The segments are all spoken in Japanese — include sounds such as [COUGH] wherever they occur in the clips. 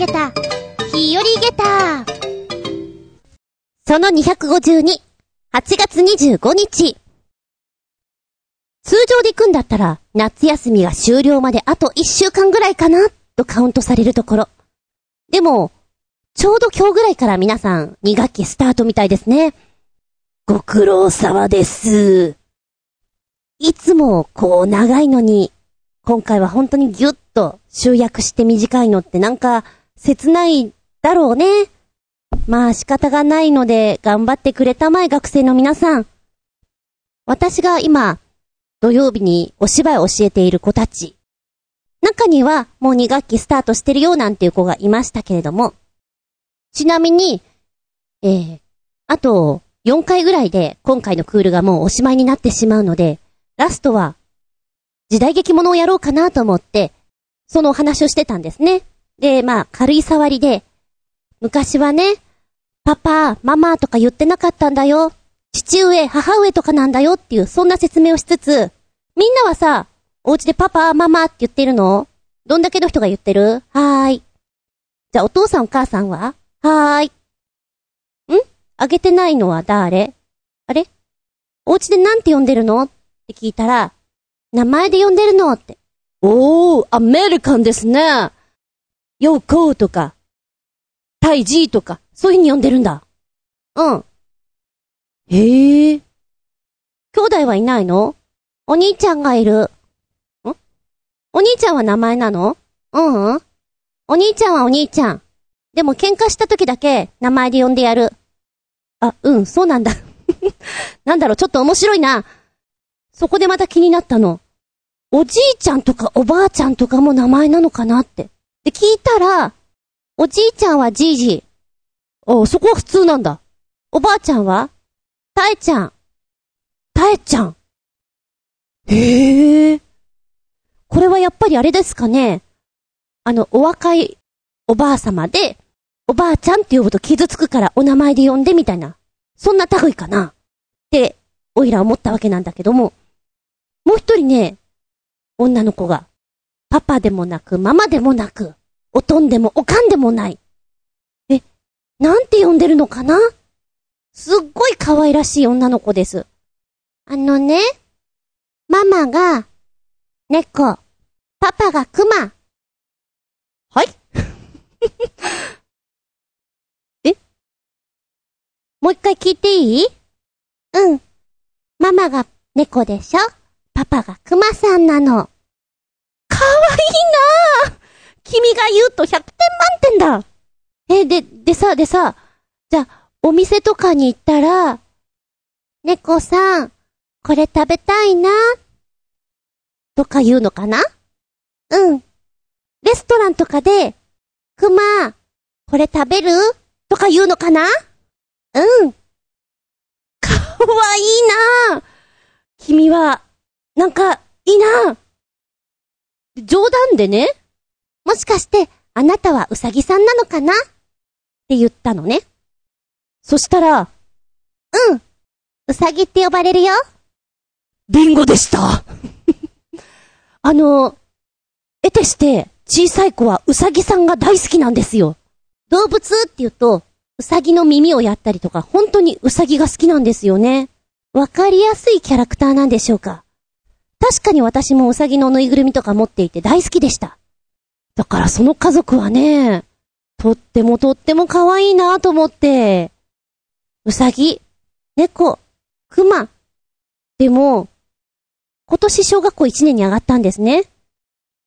げた、日和げた。その252、8月25日。通常で行くんだったら、夏休みが終了まであと1週間ぐらいかな、とカウントされるところ。でも、ちょうど今日ぐらいから皆さん2学期スタートみたいですね。ご苦労様です。いつもこう長いのに、今回は本当にギュッと集約して短いのってなんか切ないだろうね。まあ仕方がないので頑張ってくれたまえ学生の皆さん。私が今土曜日にお芝居を教えている子たち。中にはもう2学期スタートしてるよなんていう子がいましたけれども。ちなみに、えー、あと4回ぐらいで今回のクールがもうおしまいになってしまうので、ラストは時代劇ものをやろうかなと思って、そのお話をしてたんですね。で、まあ、軽い触りで、昔はね、パパ、ママとか言ってなかったんだよ。父上、母上とかなんだよっていう、そんな説明をしつつ、みんなはさ、お家でパパ、ママって言ってるの？どんだけの人が言ってる？はーい。じゃあお父さんお母さんは？はーい。ん？あげてないのは誰？あれ？お家でなんて呼んでるの？って聞いたら、名前で呼んでるのって。おー、アメリカンですね。ヨーコーとか、タイジーとか、そういう風に呼んでるんだ。うん。へえ。兄弟はいないの？お兄ちゃんがいる。ん？お兄ちゃんは名前なの？うんうんお兄ちゃんはお兄ちゃん。でも喧嘩した時だけ名前で呼んでやる。あ、うん、そうなんだ。[LAUGHS] なんだろう、ちょっと面白いな。そこでまた気になったの。おじいちゃんとかおばあちゃんとかも名前なのかなって。で、聞いたら、おじいちゃんはじいじ。おそこは普通なんだ。おばあちゃんはたえちゃん。たえちゃん。へえ。これはやっぱりあれですかね。あの、お若いおばあ様で、おばあちゃんって呼ぶと傷つくからお名前で呼んでみたいな。そんな類かな。って、おいら思ったわけなんだけども。もう一人ね、女の子が、パパでもなく、ママでもなく、おとんでもおかんでもない。え、なんて呼んでるのかな？すっごい可愛らしい女の子です。あのね、ママが、猫、パパがクマ。はい？[LAUGHS] え？もう一回聞いていい？うん。ママが猫でしょ？パパがクマさんなの。かわいいなぁ君が言うと100点満点だ。え、で、でさ、でさ、じゃあ、お店とかに行ったら、猫さん、これ食べたいな、とか言うのかな？うん。レストランとかで、クマ、これ食べる？とか言うのかな？うん。かわいいな君は、なんか、いいな冗談でね、もしかして、あなたはうさぎさんなのかな？って言ったのね。そしたら、うん。うさぎって呼ばれるよ。ビンゴでした。[LAUGHS] あの、得てして、小さい子はうさぎさんが大好きなんですよ。動物って言うと、うさぎの耳をやったりとか、本当にうさぎが好きなんですよね。わかりやすいキャラクターなんでしょうか。確かに私もうさぎのぬいぐるみとか持っていて大好きでした。だからその家族はね、とってもとっても可愛いなと思って、うさぎ、猫、クマ。でも、今年小学校1年に上がったんですね。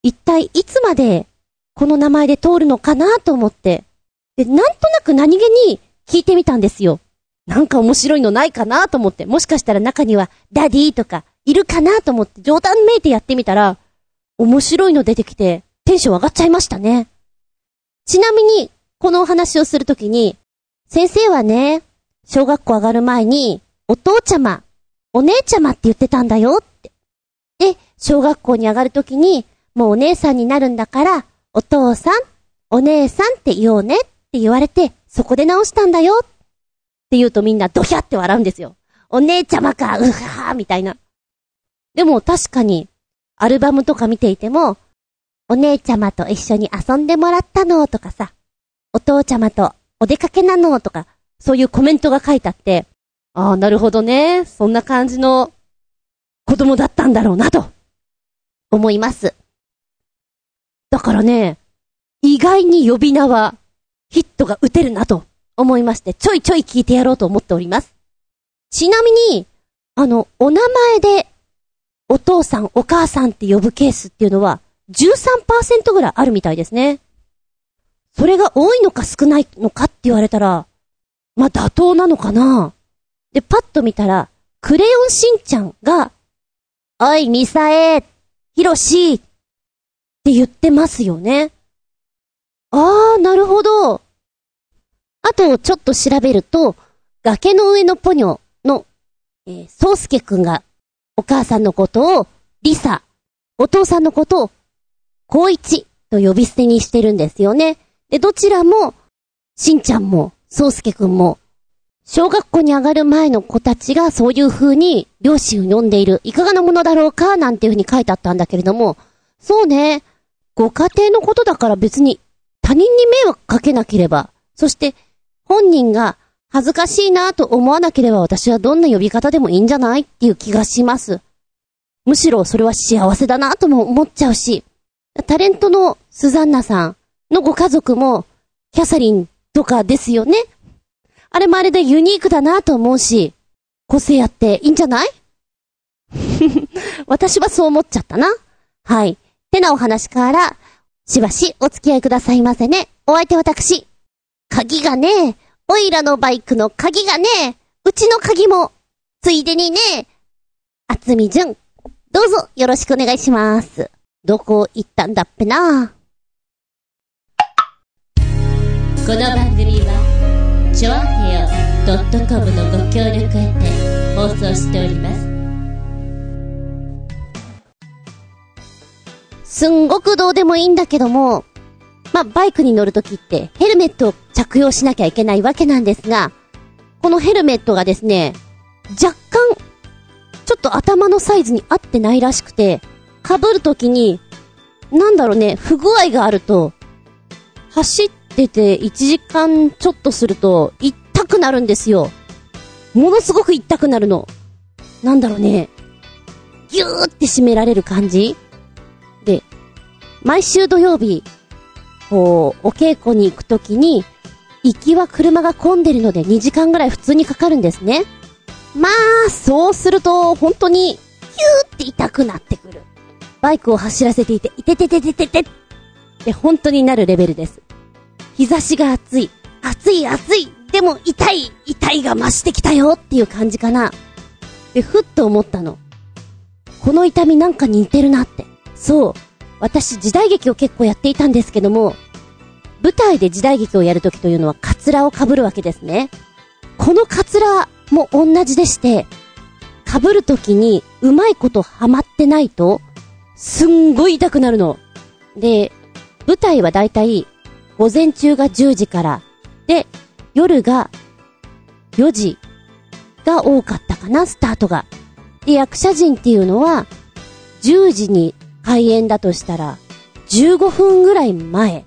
一体いつまでこの名前で通るのかなと思って。で、なんとなく何気に聞いてみたんですよ。なんか面白いのないかなと思って。もしかしたら中にはダディとかいるかなと思って冗談めいてやってみたら、面白いの出てきてテンション上がっちゃいましたね。ちなみに、このお話をするときに、先生はね、小学校上がる前に、お父ちゃま、お姉ちゃまって言ってたんだよって。で、小学校に上がるときに、もうお姉さんになるんだから、お父さん、お姉さんって言おうねって言われて、そこで直したんだよって言うとみんなドヒャって笑うんですよ。お姉ちゃまか、うはーみたいな。でも確かに、アルバムとか見ていても、お姉ちゃまと一緒に遊んでもらったのとかさ、お父ちゃまとお出かけなのとか、そういうコメントが書いてあって、ああ、なるほどね。そんな感じの子供だったんだろうなと思います。だからね、意外に呼び名はヒットが打てるなと思いまして、ちょいちょい聞いてやろうと思っております。ちなみに、あの、お名前でお父さん、お母さんって呼ぶケースっていうのは13%ぐらいあるみたいですね。それが多いのか少ないのかって言われたら、まあ妥当なのかなで、パッと見たら、クレヨンしんちゃんが、おい、ミサエ、ヒロシって言ってますよね。あー、なるほど。あと、ちょっと調べると、崖の上のポニョの、えー、ソウスケくんが、お母さんのことを、リサ、お父さんのことを、コウイチと呼び捨てにしてるんですよね。で、どちらも、しんちゃんも、ソウスケくんも、小学校に上がる前の子たちがそういう風に両親を呼んでいる。いかがなものだろうか？なんていう風に書いてあったんだけれども、そうね。ご家庭のことだから別に他人に迷惑かけなければ、そして本人が恥ずかしいなと思わなければ私はどんな呼び方でもいいんじゃないっていう気がします。むしろそれは幸せだなとも思っちゃうし、タレントのスザンナさんのご家族もキャサリンとかですよね。あれもあれでユニークだなと思うし、個性あっていいんじゃない？[LAUGHS] 私はそう思っちゃったな。はい。てなお話から、しばしお付き合いくださいませね。お相手私。鍵がね、おいらのバイクの鍵がね、うちの鍵も、ついでにね、あつみじゅん、どうぞよろしくお願いします。どこ行ったんだっぺなこの番組は、ちょあへよ .com のご協力へて放送しております。すんごくどうでもいいんだけども、まあ、バイクに乗るときってヘルメットを着用しなきゃいけないわけなんですが、このヘルメットがですね、若干、ちょっと頭のサイズに合ってないらしくて、被るときに、なんだろうね、不具合があると、走ってて1時間ちょっとすると、痛くなるんですよ。ものすごく痛くなるの。なんだろうね、ぎゅーって締められる感じで、毎週土曜日、こう、お稽古に行くときに、行きは車が混んでるので2時間ぐらい普通にかかるんですね。まあ、そうすると、本当に、ヒューって痛くなってくる。バイクを走らせていて、いててててててって本当になるレベルです。日差しが暑い。暑い暑い。でも痛い。痛いが増してきたよっていう感じかな。で、ふっと思ったの。この痛みなんか似てるなって。そう。私時代劇を結構やっていたんですけども、舞台で時代劇をやるときというのはカツラを被るわけですね。このカツラも同じでして、被るときにうまいことハマってないと、すんごい痛くなるの。で、舞台はだいたい午前中が10時から、で、夜が4時が多かったかな、スタートが。で、役者陣っていうのは、10時に開演だとしたら、15分ぐらい前、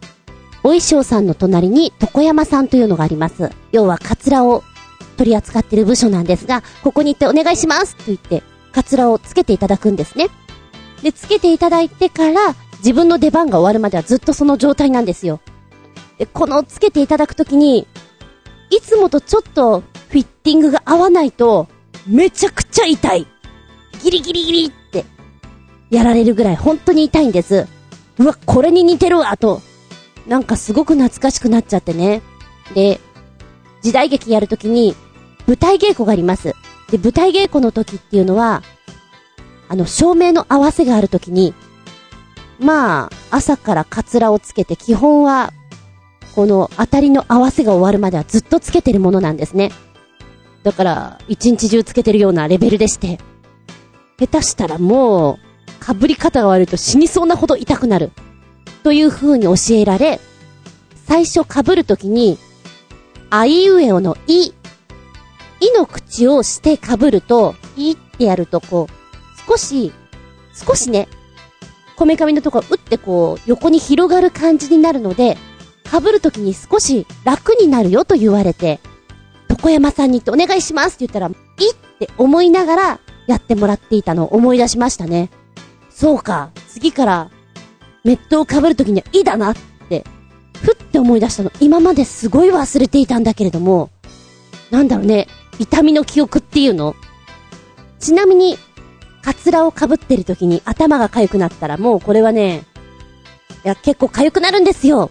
お衣装さんの隣に床山さんというのがあります。要はカツラを取り扱ってる部署なんですが、ここに行ってお願いしますと言って、カツラをつけていただくんですね。で、つけていただいてから、自分の出番が終わるまではずっとその状態なんですよ。で、このつけていただくときに、いつもとちょっとフィッティングが合わないと、めちゃくちゃ痛い。ギリギリギリって、やられるぐらい本当に痛いんです。うわ、これに似てるわ、と。なんかすごく懐かしくなっちゃってね。で、時代劇やるときに、舞台稽古があります。で、舞台稽古の時っていうのは、あの、照明の合わせがあるときに、まあ、朝からカツラをつけて、基本は、この当たりの合わせが終わるまではずっとつけてるものなんですね。だから、一日中つけてるようなレベルでして、下手したらもう、被り方が悪いと死にそうなほど痛くなる。という風に教えられ、最初被るときに、あいうえおのい、いの口をして被ると、いってやるとこう、少し、少しね、こめかみのところ打ってこう、横に広がる感じになるので、被るときに少し楽になるよと言われて、床山さんに行ってお願いしますって言ったら、いって思いながらやってもらっていたのを思い出しましたね。そうか、次からメットを被るときにはいいだなって、ふって思い出したの。今まですごい忘れていたんだけれども、なんだろうね、痛みの記憶っていうの？ちなみに、カツラを被ってる時に頭が痒くなったらもうこれはね、いや、結構痒くなるんですよ。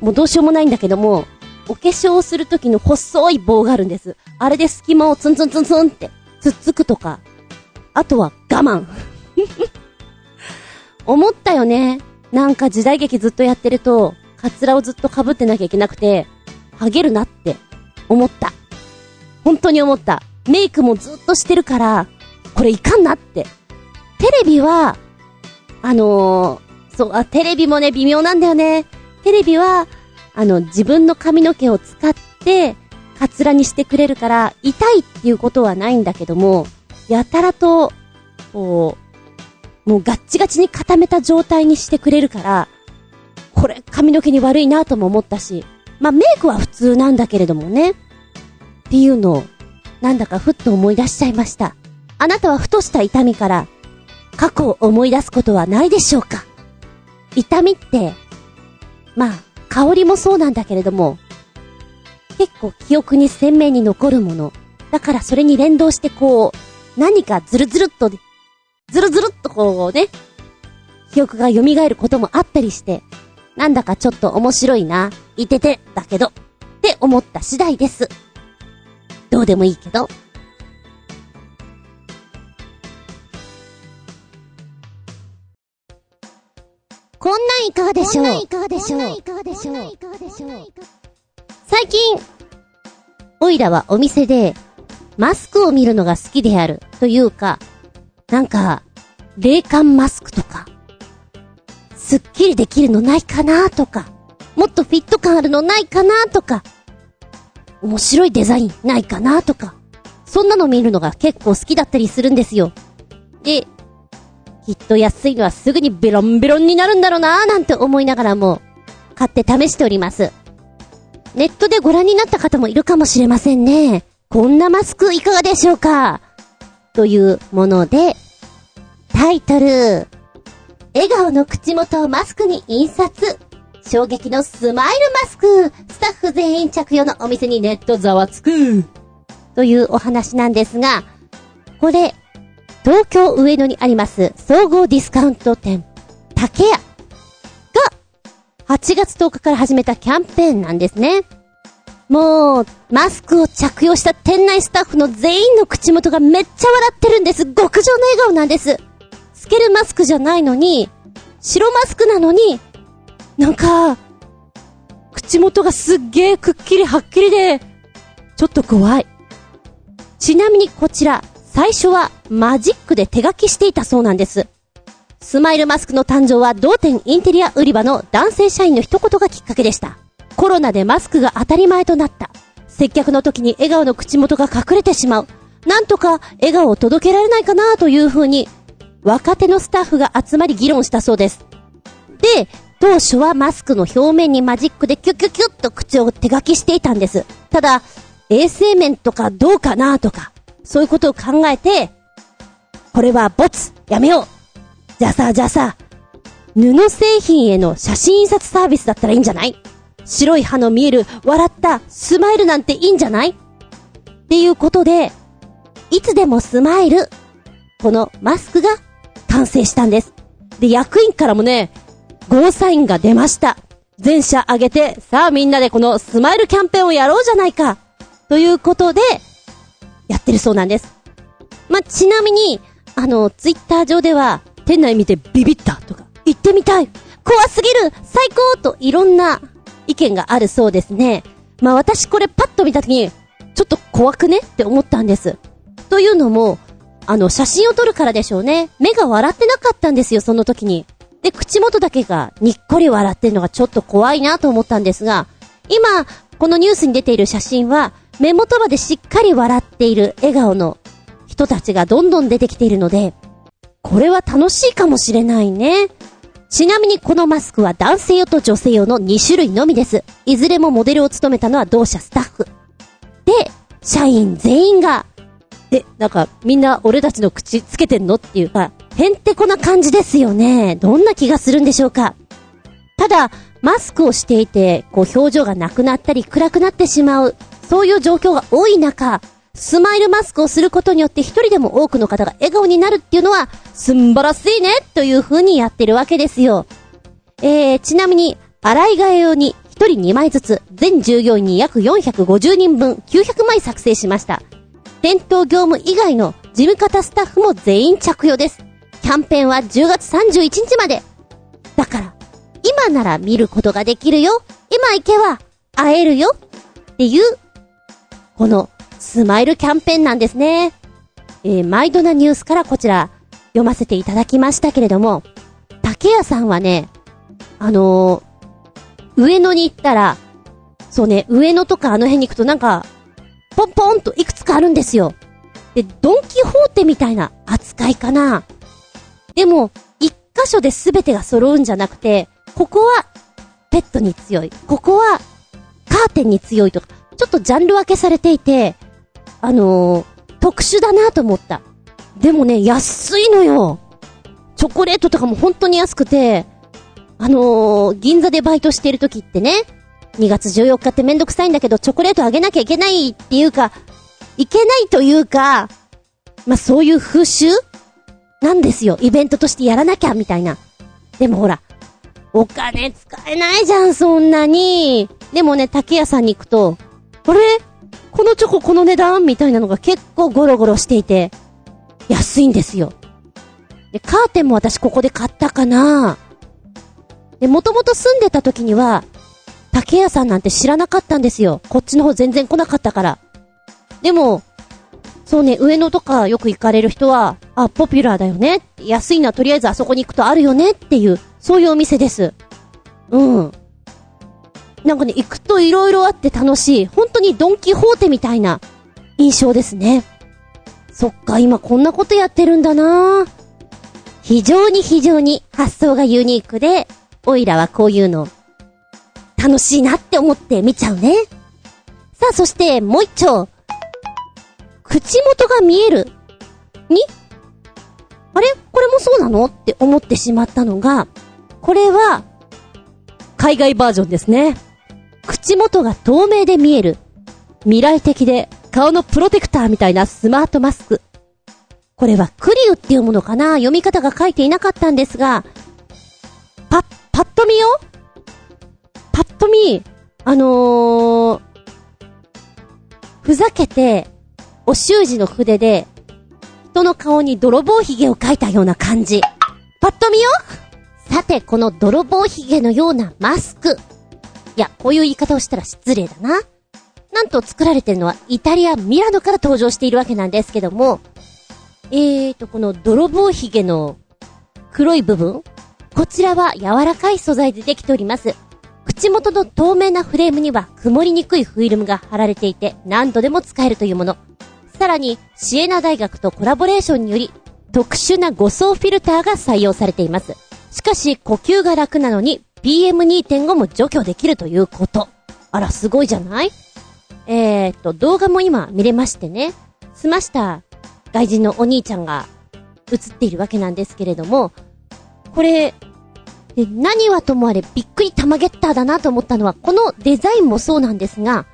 もうどうしようもないんだけども、お化粧をする時の細い棒があるんです。あれで隙間をツンツンツンツンって、つっつくとか。あとは我慢。思ったよね。なんか時代劇ずっとやってると、カツラをずっと被ってなきゃいけなくて、ハゲるなって思った。本当に思った。メイクもずっとしてるから、これいかんなって。テレビは、あのー、そう、あ、テレビもね、微妙なんだよね。テレビは、あの、自分の髪の毛を使って、カツラにしてくれるから、痛いっていうことはないんだけども、やたらと、こう、もうガッチガチに固めた状態にしてくれるから、これ髪の毛に悪いなとも思ったし、まあ、メイクは普通なんだけれどもね。っていうのを、なんだかふっと思い出しちゃいました。あなたはふとした痛みから、過去を思い出すことはないでしょうか痛みって、まあ、香りもそうなんだけれども、結構記憶に鮮明に残るもの。だからそれに連動してこう、何かズルズルっと、ズルズルっとこうね、記憶が蘇ることもあったりして、なんだかちょっと面白いな、いてて、だけど、って思った次第です。どうでもいいけど。こんなんいかがでしょうこんなんいかがでしょう最近、おいらはお店で、マスクを見るのが好きである。というか、なんか、冷感マスクとか、すっきりできるのないかなとか、もっとフィット感あるのないかなとか、面白いデザインないかなとか、そんなの見るのが結構好きだったりするんですよ。で、きっと安いのはすぐにベロンベロンになるんだろうなーなんて思いながらも、買って試しております。ネットでご覧になった方もいるかもしれませんね。こんなマスクいかがでしょうか？というもので、タイトル、笑顔の口元をマスクに印刷。衝撃のスマイルマスク。スタッフ全員着用のお店にネットざわつく。というお話なんですが、これ、東京上野にあります総合ディスカウント店、竹屋が8月10日から始めたキャンペーンなんですね。もう、マスクを着用した店内スタッフの全員の口元がめっちゃ笑ってるんです。極上の笑顔なんです。透けるマスクじゃないのに、白マスクなのに、なんか、口元がすっげーくっきりはっきりで、ちょっと怖い。ちなみにこちら、最初はマジックで手書きしていたそうなんです。スマイルマスクの誕生は同店インテリア売り場の男性社員の一言がきっかけでした。コロナでマスクが当たり前となった。接客の時に笑顔の口元が隠れてしまう。なんとか笑顔を届けられないかなという風に若手のスタッフが集まり議論したそうです。で、当初はマスクの表面にマジックでキュキュキュッと口を手書きしていたんです。ただ、衛生面とかどうかなとか、そういうことを考えて、これはボツやめようじゃあさ、じゃあさ、布製品への写真印刷サービスだったらいいんじゃない？白い歯の見える、笑ったスマイルなんていいんじゃない？っていうことで、いつでもスマイル。このマスクが完成したんです。で、役員からもね、ゴーサインが出ました。全社挙げて、さあみんなでこのスマイルキャンペーンをやろうじゃないか。ということで、やってるそうなんです。まあ、ちなみに、あの、ツイッター上では、店内見てビビったとか、行ってみたい怖すぎる最高といろんな意見があるそうですね。まあ私これパッと見たときに、ちょっと怖くね？って思ったんです。というのも、あの、写真を撮るからでしょうね。目が笑ってなかったんですよ、その時に。で、口元だけがにっこり笑ってるのがちょっと怖いなと思ったんですが、今、このニュースに出ている写真は、目元までしっかり笑っている笑顔の人たちがどんどん出てきているので、これは楽しいかもしれないね。ちなみにこのマスクは男性用と女性用の2種類のみです。いずれもモデルを務めたのは同社スタッフ。で、社員全員が、で、なんかみんな俺たちの口つけてんのっていうか、へんてこな感じですよね。どんな気がするんでしょうか。ただ、マスクをしていて、こう表情がなくなったり暗くなってしまう、そういう状況が多い中、スマイルマスクをすることによって一人でも多くの方が笑顔になるっていうのは、すんばらしいねという風にやってるわけですよ。えー、ちなみに、洗い替え用に一人2枚ずつ、全従業員に約450人分900枚作成しました。店頭業務以外の事務方スタッフも全員着用です。キャンペーンは10月31日まで。だから、今なら見ることができるよ。今行けば会えるよ。っていう、このスマイルキャンペーンなんですね。えー、毎度なニュースからこちら読ませていただきましたけれども、竹谷さんはね、あのー、上野に行ったら、そうね、上野とかあの辺に行くとなんか、ポンポンといくつかあるんですよ。で、ドンキホーテみたいな扱いかな。でも、一箇所で全てが揃うんじゃなくて、ここはペットに強い。ここはカーテンに強いとか、ちょっとジャンル分けされていて、あのー、特殊だなと思った。でもね、安いのよ。チョコレートとかも本当に安くて、あのー、銀座でバイトしてる時ってね、2月14日ってめんどくさいんだけど、チョコレートあげなきゃいけないっていうか、いけないというか、まあ、そういう風習？なんですよ。イベントとしてやらなきゃ、みたいな。でもほら、お金使えないじゃん、そんなに。でもね、竹屋さんに行くと、あれ？このチョコこの値段？みたいなのが結構ゴロゴロしていて、安いんですよ。で、カーテンも私ここで買ったかなで、もともと住んでた時には、竹屋さんなんて知らなかったんですよ。こっちの方全然来なかったから。でも、そうね、上野とかよく行かれる人は、あ、ポピュラーだよね。安いのはとりあえずあそこに行くとあるよねっていう、そういうお店です。うん。なんかね、行くと色々あって楽しい。本当にドンキホーテみたいな印象ですね。そっか、今こんなことやってるんだな非常に非常に発想がユニークで、オイラはこういうの、楽しいなって思って見ちゃうね。さあ、そしてもう一丁。口元が見えるに？あれ？これもそうなの？って思ってしまったのが、これは、海外バージョンですね。口元が透明で見える。未来的で顔のプロテクターみたいなスマートマスク。これはクリュっていうものかな？読み方が書いていなかったんですが、パッ、パッと見よパッと見、あのー、ふざけて、お習字の筆で、人の顔に泥棒髭を描いたような感じ。パッと見よさて、この泥棒髭のようなマスク。いや、こういう言い方をしたら失礼だな。なんと作られてるのはイタリア・ミラノから登場しているわけなんですけども、えーと、この泥棒髭の黒い部分こちらは柔らかい素材でできております。口元の透明なフレームには曇りにくいフィルムが貼られていて何度でも使えるというもの。さらに、シエナ大学とコラボレーションにより特殊な誤送フィルターが採用されています。しかし、呼吸が楽なのに PM2.5 も除去できるということ。あら、すごいじゃない？えーと、動画も今見れましてね、済ました外人のお兄ちゃんが映っているわけなんですけれども、これ、で何はともあれびっくりタマゲッターだなと思ったのは、このデザインもそうなんですが、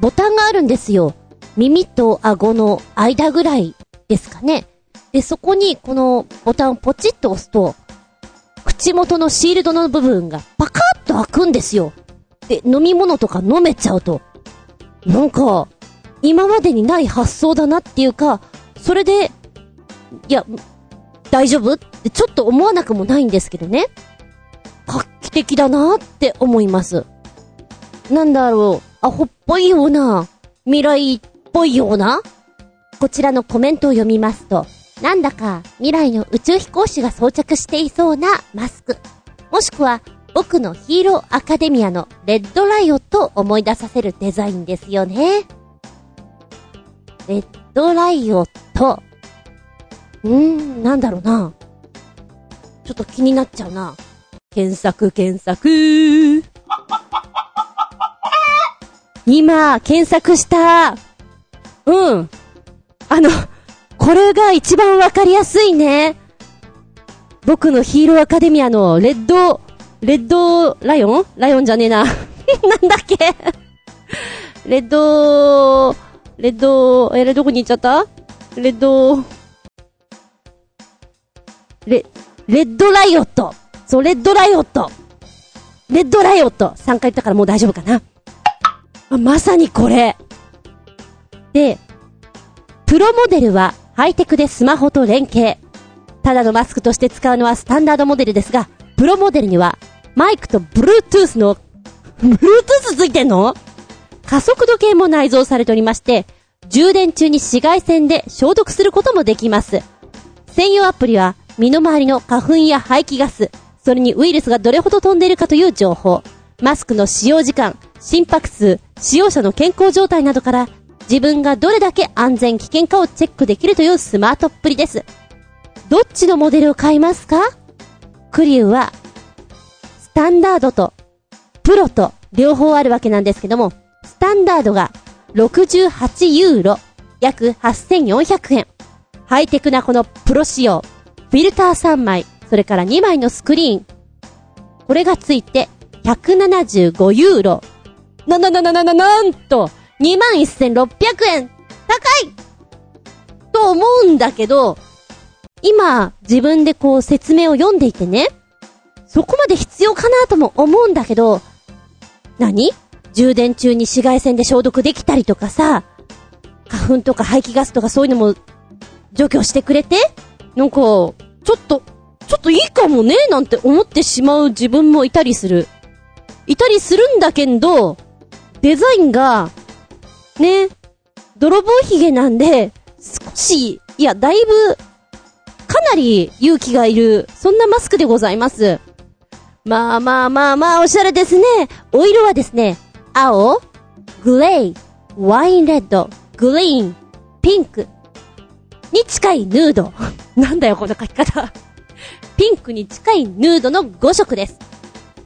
ボタンがあるんですよ。耳と顎の間ぐらいですかね。で、そこにこのボタンをポチッと押すと、口元のシールドの部分がパカッと開くんですよ。で、飲み物とか飲めちゃうと。なんか、今までにない発想だなっていうか、それで、いや、大丈夫？ってちょっと思わなくもないんですけどね。画期的だなって思います。なんだろう、アホっぽいような、未来っぽいような、こちらのコメントを読みますと、なんだか未来の宇宙飛行士が装着していそうなマスク。もしくは、僕のヒーローアカデミアのレッドライオットを思い出させるデザインですよね。レッドライオット。うーん、なんだろうな。ちょっと気になっちゃうな。検索検索。今、検索した。うん。あの、これが一番わかりやすいね。僕のヒーローアカデミアのレッド、レッドライオン？ライオンじゃねえな。[LAUGHS] なんだっけ？レッド、レッド、えどこに行っちゃった？レッド、レ、レッドライオット。そう、レッドライオット。レッドライオット。3回言ったからもう大丈夫かな。あ、まさにこれ。で、プロモデルはハイテクでスマホと連携。ただのマスクとして使うのはスタンダードモデルですが、プロモデルにはマイクと Bluetooth の、Bluetooth ついてんの？加速度計も内蔵されておりまして、充電中に紫外線で消毒することもできます。専用アプリは身の回りの花粉や排気ガス、それにウイルスがどれほど飛んでいるかという情報、マスクの使用時間、心拍数、使用者の健康状態などから自分がどれだけ安全危険かをチェックできるというスマートっぷりです。どっちのモデルを買いますか？クリューは、スタンダードと、プロと両方あるわけなんですけども、スタンダードが68ユーロ、約8400円。ハイテクなこのプロ仕様、フィルター3枚、それから2枚のスクリーン。これがついて175ユーロ。な、な、な、な、な、な、なんと、21,600円高いと思うんだけど、今、自分でこう説明を読んでいてね、そこまで必要かなとも思うんだけど、何？充電中に紫外線で消毒できたりとかさ、花粉とか排気ガスとかそういうのも除去してくれて、なんか、ちょっと、ちょっといいかもねなんて思ってしまう自分もいたりする。いたりするんだけど、デザインが、ね、泥棒髭なんで、少し、いや、だいぶ、かなり勇気がいる、そんなマスクでございます。まあまあまあまあ、おしゃれですね。お色はですね、青、グレイ、ワインレッド、グリーン、ピンクに近いヌード。[LAUGHS] なんだよ、この書き方。ピンクに近いヌードの5色です。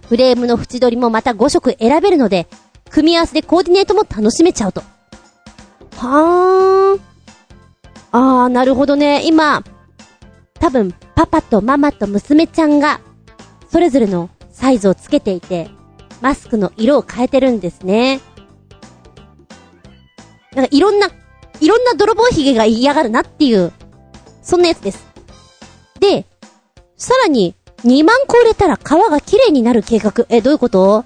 フレームの縁取りもまた5色選べるので、組み合わせでコーディネートも楽しめちゃうと。はーん。あー、なるほどね。今、多分、パパとママと娘ちゃんが、それぞれのサイズをつけていて、マスクの色を変えてるんですね。なんかいろんな、いろんな泥棒髭が嫌がるなっていう、そんなやつです。で、さらに、2万個売れたら皮が綺麗になる計画。え、どういうこと？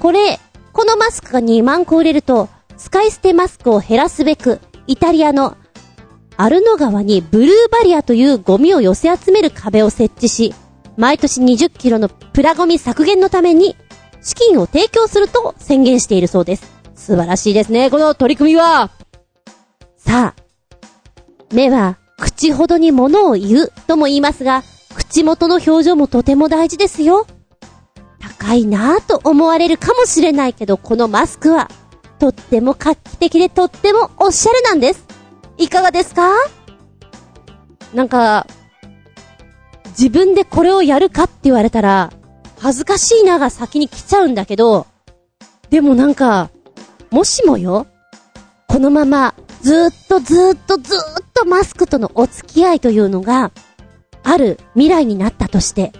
これ、このマスクが2万個売れると、使い捨てマスクを減らすべく、イタリアのアルノ川にブルーバリアというゴミを寄せ集める壁を設置し、毎年20キロのプラゴミ削減のために資金を提供すると宣言しているそうです。素晴らしいですね、この取り組みは。さあ、目は口ほどに物を言うとも言いますが、口元の表情もとても大事ですよ。高いなぁと思われるかもしれないけど、このマスクは、とっても画期的でとってもおしゃれなんです。いかがですか？なんか、自分でこれをやるかって言われたら、恥ずかしいなが先に来ちゃうんだけど、でもなんか、もしもよ、このまま、ずっとずっとずっとマスクとのお付き合いというのが、ある未来になったとして、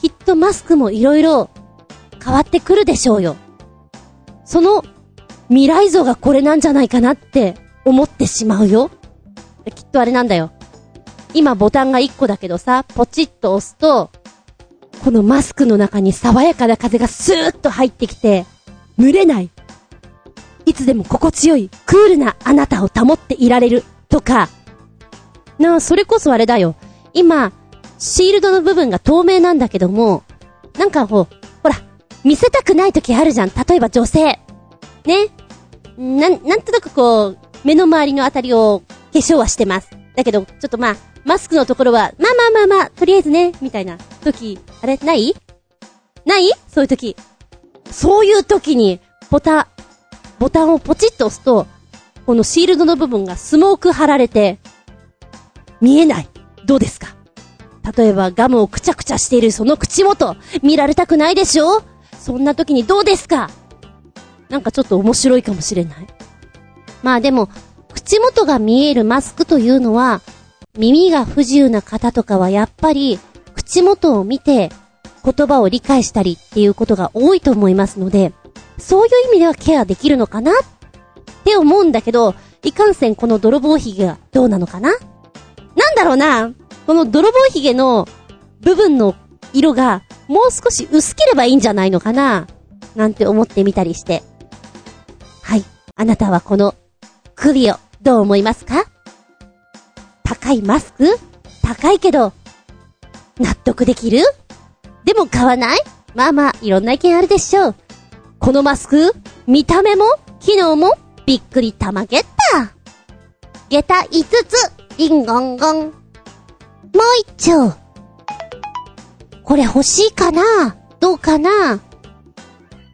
きっとマスクも色々変わってくるでしょうよ。その未来像がこれなんじゃないかなって思ってしまうよ。きっとあれなんだよ。今ボタンが1個だけどさ、ポチッと押すと、このマスクの中に爽やかな風がスーッと入ってきて、蒸れない。いつでも心地よい、クールなあなたを保っていられる、とか。なあ、それこそあれだよ。今、シールドの部分が透明なんだけども、なんかこう、ほら、見せたくない時あるじゃん。例えば女性。ね。なん、なんとなくこう、目の周りのあたりを化粧はしてます。だけど、ちょっとまあ、マスクのところは、まあまあまあまあ、とりあえずね、みたいな時、あれ、ない？ない？そういう時。そういう時に、ボタ、ボタンをポチッと押すと、このシールドの部分がスモーク貼られて、見えない。どうですか？例えばガムをくちゃくちゃしているその口元、見られたくないでしょ？そんな時にどうですか？なんかちょっと面白いかもしれない。まあでも、口元が見えるマスクというのは、耳が不自由な方とかはやっぱり、口元を見て言葉を理解したりっていうことが多いと思いますので、そういう意味ではケアできるのかなって思うんだけど、いかんせんこの泥棒髭がどうなのかな？なんだろうな。この泥棒髭の部分の色がもう少し薄ければいいんじゃないのかな？なんて思ってみたりして。はい。あなたはこの首をどう思いますか？高いマスク？高いけど、納得できる？でも買わない？まあまあ、いろんな意見あるでしょう。このマスク、見た目も、機能も、びっくりたまげった。下駄5つ、リンゴンゴン。もう一丁。これ欲しいかな？どうかな？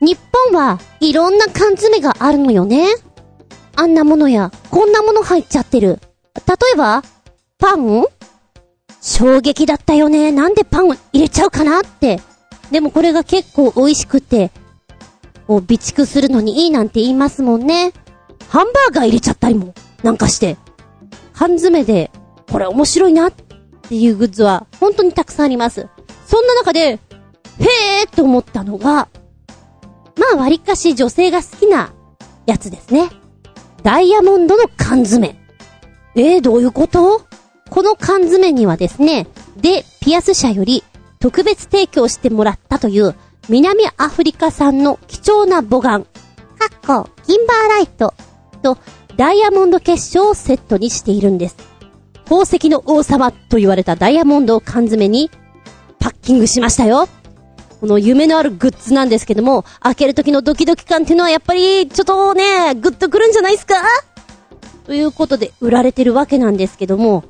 日本はいろんな缶詰があるのよね。あんなものや、こんなもの入っちゃってる。例えば、パン？衝撃だったよね。なんでパンを入れちゃうかなって。でもこれが結構美味しくて、こう備蓄するのにいいなんて言いますもんね。ハンバーガー入れちゃったりも、なんかして。缶詰で、これ面白いなっていうグッズは本当にたくさんあります。そんな中で、へえーって思ったのが、まあ割かし女性が好きなやつですね。ダイヤモンドの缶詰。えー、どういうこと？この缶詰にはですね、で、ピアス社より特別提供してもらったという南アフリカ産の貴重な母岩、かっこ、キンバーライトとダイヤモンド結晶をセットにしているんです。宝石の王様と言われたダイヤモンドを缶詰にパッキングしましたよ。この夢のあるグッズなんですけども、開ける時のドキドキ感っていうのはやっぱりちょっとね、グッとくるんじゃないですか？ということで売られてるわけなんですけども、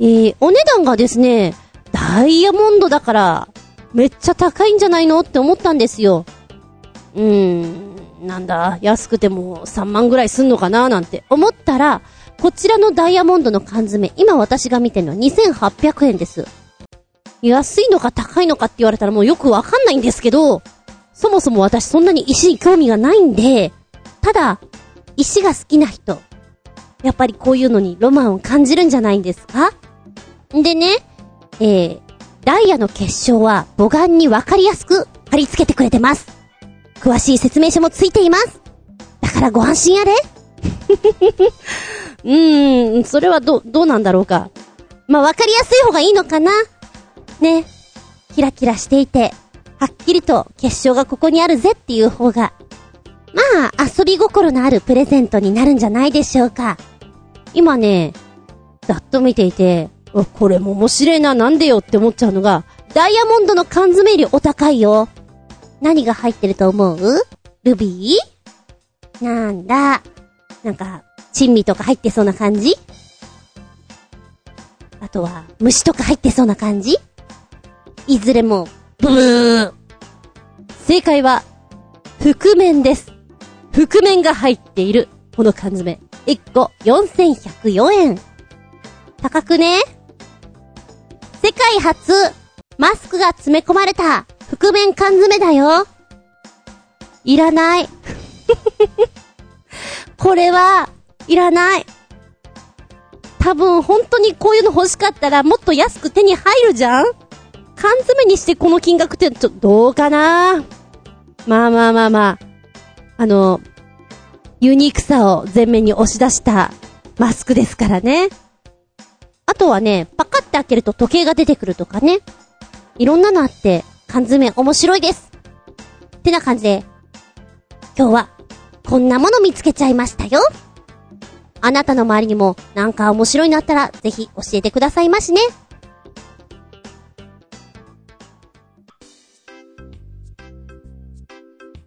えー、お値段がですね、ダイヤモンドだから、めっちゃ高いんじゃないの？って思ったんですよ。うーん、なんだ、安くても3万ぐらいすんのかな？なんて。思ったら、こちらのダイヤモンドの缶詰、今私が見てるのは2800円です。安いのか高いのかって言われたらもうよくわかんないんですけど、そもそも私そんなに石に興味がないんで、ただ、石が好きな人、やっぱりこういうのにロマンを感じるんじゃないんですか？でね、えー、ダイヤの結晶は母岩にわかりやすく貼り付けてくれてます。詳しい説明書もついています。だからご安心あれ [LAUGHS] うーん、それはど、どうなんだろうか。まあ、わかりやすい方がいいのかなね。キラキラしていて、はっきりと結晶がここにあるぜっていう方が、まあ、遊び心のあるプレゼントになるんじゃないでしょうか。今ね、ざっと見ていて、これも面白いな、なんでよって思っちゃうのが、ダイヤモンドの缶詰よりお高いよ。何が入ってると思う？ルビー？なんだ？なんか、珍味とか入ってそうな感じ？あとは、虫とか入ってそうな感じ？いずれも、ブー正解は、覆面です。覆面が入っている、この缶詰。1個4104円。高くね？世界初、マスクが詰め込まれた、覆面缶詰だよ。いらない。[LAUGHS] これは、いらない。多分本当にこういうの欲しかったらもっと安く手に入るじゃん缶詰にしてこの金額ってちょ、どうかな？まあまあまあまあ。あの、ユニークさを前面に押し出したマスクですからね。あとはね、パカって開けると時計が出てくるとかね。いろんなのあって、缶詰面白いです。ってな感じで、今日は、こんなもの見つけちゃいましたよ。あなたの周りにもなんか面白いのあったら、ぜひ教えてくださいましね。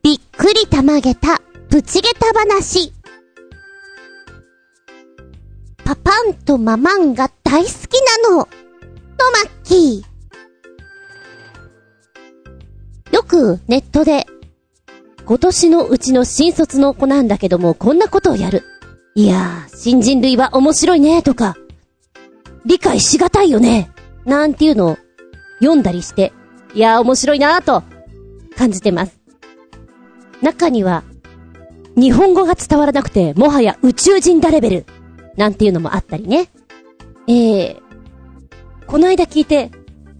びっくりたまげた、ぶちげた話。パパンとママンが大好きなの。とマッキー。よくネットで、今年のうちの新卒の子なんだけども、こんなことをやる。いやー、新人類は面白いね、とか、理解しがたいよね、なんていうの？を読んだりして、いやー面白いなーと感じてます。中には、日本語が伝わらなくて、もはや宇宙人だレベル、なんていうのもあったりね。えー、この間聞いて、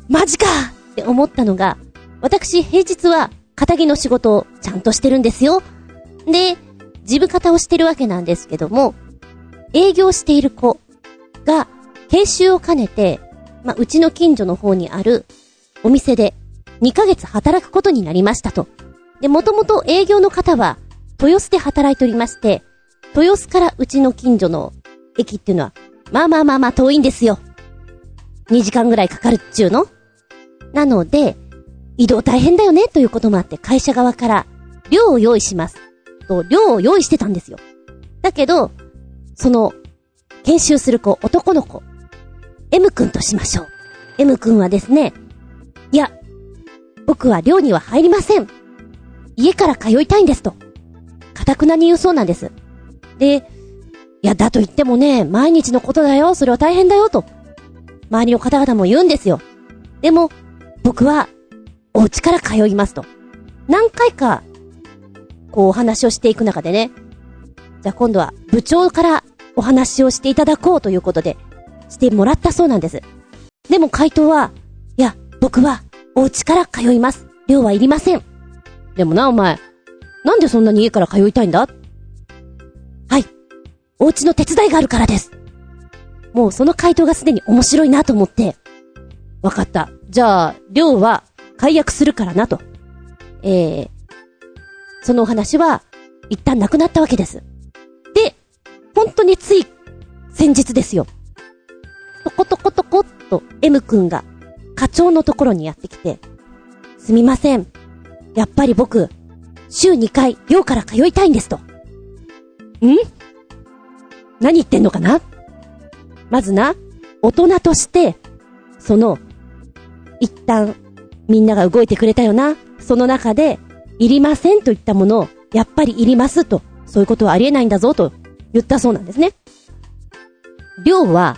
マジかって思ったのが、私平日は、仇の仕事をちゃんとしてるんですよ。で、事務方をしてるわけなんですけども、営業している子が、研修を兼ねて、まあ、うちの近所の方にあるお店で2ヶ月働くことになりましたと。で、もともと営業の方は、豊洲で働いておりまして、豊洲からうちの近所の駅っていうのは、まあまあまあまあ遠いんですよ。2時間ぐらいかかるっちゅうの？なので、移動大変だよねということもあって会社側から量を用意します。と、量を用意してたんですよ。だけど、その、研修する子、男の子、M 君としましょう。M 君はですね、いや、僕は寮には入りません。家から通いたいんですと。かたくなに言うそうなんです。で、いや、だと言ってもね、毎日のことだよ、それは大変だよ、と。周りの方々も言うんですよ。でも、僕は、お家から通いますと。何回か、こうお話をしていく中でね、じゃあ今度は部長からお話をしていただこうということで、してもらったそうなんです。でも回答は、いや、僕はお家から通います。寮はいりません。でもな、お前、なんでそんなに家から通いたいんだ。お家の手伝いがあるからです。もうその回答がすでに面白いなと思って、わかった。じゃあ、寮は解約するからなと。えー、そのお話は、一旦なくなったわけです。で、本当につい、先日ですよ。トコトコトコっと M 君が課長のところにやってきて、すみません。やっぱり僕、週2回寮から通いたいんですと。ん？何言ってんのかな？まずな、大人として、その、一旦、みんなが動いてくれたよな。その中で、いりませんと言ったものを、やっぱりいりますと、そういうことはありえないんだぞと言ったそうなんですね。寮は、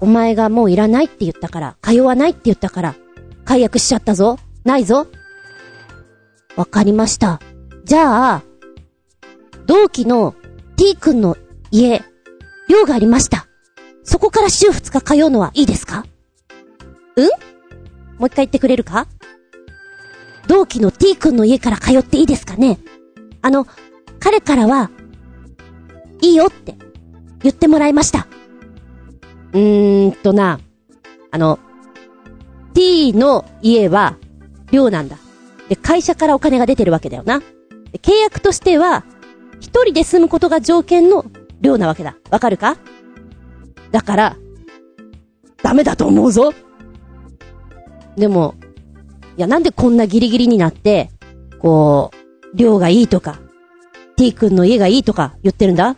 お前がもういらないって言ったから、通わないって言ったから、解約しちゃったぞ。ないぞ。わかりました。じゃあ、同期の T 君の家、寮がありました。そこから週2日通うのはいいですか？うん？もう一回言ってくれるか？同期の T 君の家から通っていいですかね？あの、彼からは、いいよって言ってもらいました。うーんとな、あの、T の家は、寮なんだ。で、会社からお金が出てるわけだよな。で契約としては、一人で住むことが条件の寮なわけだ。わかるか？だから、ダメだと思うぞ。でも、いや、なんでこんなギリギリになって、こう、寮がいいとか、T 君の家がいいとか言ってるんだ？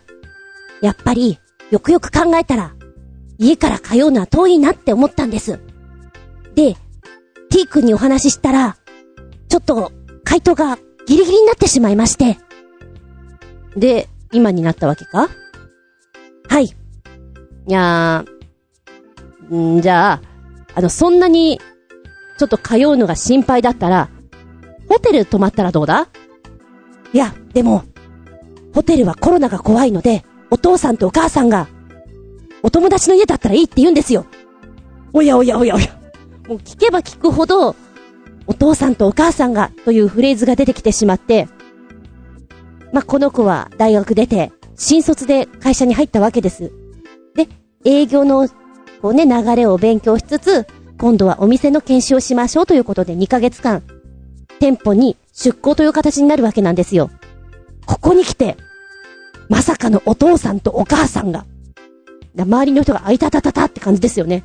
やっぱり、よくよく考えたら、家から通うのは遠いなって思ったんです。で、T 君にお話ししたら、ちょっと、回答がギリギリになってしまいまして。で、今になったわけか？はい。いやー、んじゃあ、あの、そんなに、ちょっと通うのが心配だったら、ホテル泊まったらどうだ？いや、でも、ホテルはコロナが怖いので、お父さんとお母さんがお友達の家だったらいいって言うんですよ。おやおやおやおや。もう聞けば聞くほど、お父さんとお母さんがというフレーズが出てきてしまって、まあ、この子は大学出て、新卒で会社に入ったわけです。で、営業の、こうね、流れを勉強しつつ、今度はお店の研修をしましょうということで2ヶ月間、店舗に出向という形になるわけなんですよ。ここに来て、まさかのお父さんとお母さんが、周りの人があいたたたたって感じですよね。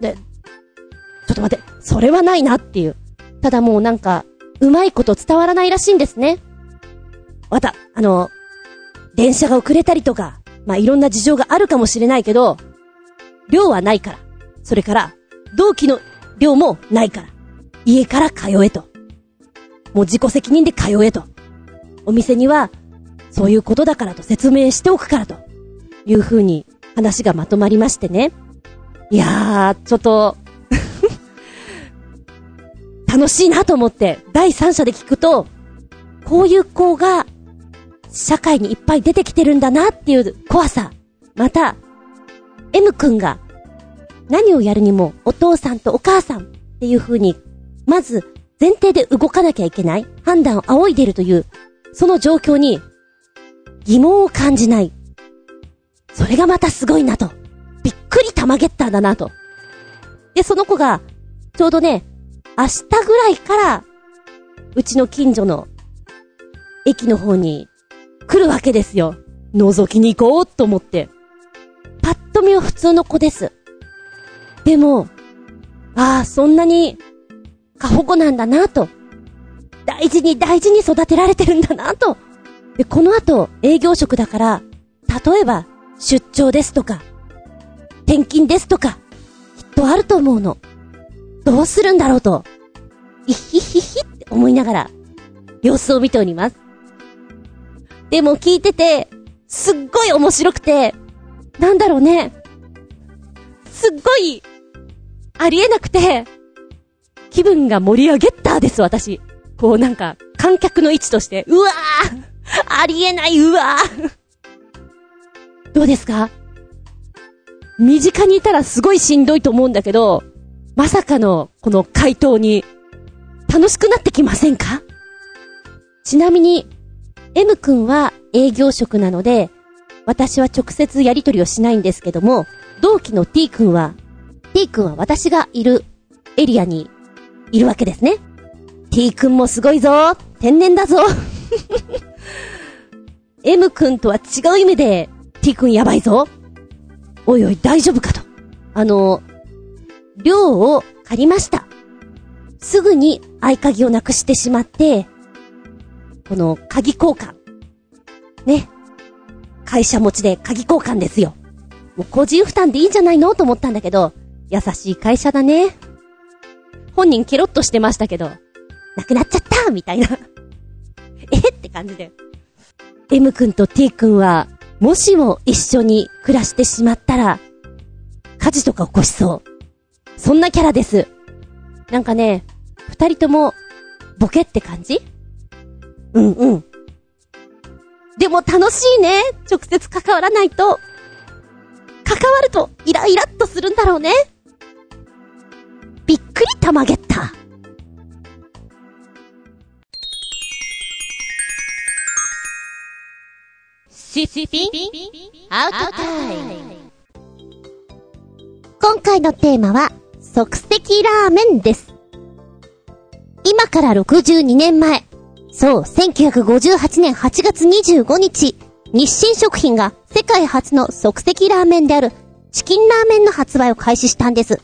で、ちょっと待って、それはないなっていう。ただもうなんか、うまいこと伝わらないらしいんですね。また、あの、電車が遅れたりとか、まあ、いろんな事情があるかもしれないけど、量はないから。それから、同期の量もないから。家から通えと。もう自己責任で通えと。お店には、そういうことだからと説明しておくからと。いう風に話がまとまりましてね。いやー、ちょっと [LAUGHS] 楽しいなと思って、第三者で聞くと、こういう子が、社会にいっぱい出てきてるんだなっていう怖さ。また、M 君が、何をやるにも、お父さんとお母さんっていう風に、まず、前提で動かなきゃいけない判断を仰いでるという、その状況に、疑問を感じない。それがまたすごいなと。びっくり玉ゲッターだなと。で、その子が、ちょうどね、明日ぐらいから、うちの近所の駅の方に来るわけですよ。覗きに行こうと思って。パッと見は普通の子です。でも、ああ、そんなに、過保護なんだなと。大事に大事に育てられてるんだなと。で、この後、営業職だから、例えば、出張ですとか、転勤ですとか、きっとあると思うの。どうするんだろうと、いひひひって思いながら、様子を見ております。でも聞いてて、すっごい面白くて、なんだろうね。すっごい、ありえなくて、気分が盛り上げったです、私。こうなんか、観客の位置として、うわーありえない、うわーどうですか？身近にいたらすごいしんどいと思うんだけど、まさかのこの回答に、楽しくなってきませんか？ちなみに、M 君は営業職なので、私は直接やり取りをしないんですけども、同期の T 君は、T 君は私がいるエリアにいるわけですね。T 君もすごいぞ天然だぞ [LAUGHS] M 君とは違う意味で T 君やばいぞおいおい大丈夫かと。あの、寮を借りました。すぐに合鍵をなくしてしまって、この鍵交換。ね。会社持ちで鍵交換ですよ。もう個人負担でいいんじゃないの？と思ったんだけど、優しい会社だね。本人ケロッとしてましたけど、なくなっちゃったみたいな。[LAUGHS] え？って感じで。M 君と T 君は、もしも一緒に暮らしてしまったら、火事とか起こしそう。そんなキャラです。なんかね、二人とも、ボケって感じ？うんうん。でも楽しいね。直接関わらないと。関わるとイライラっとするんだろうね。びっくりたまげった。シッピンアウトタイム今回のテーマは即席ラーメンです。今から62年前、そう、1958年8月25日、日清食品が世界初の即席ラーメンであるチキンラーメンの発売を開始したんです。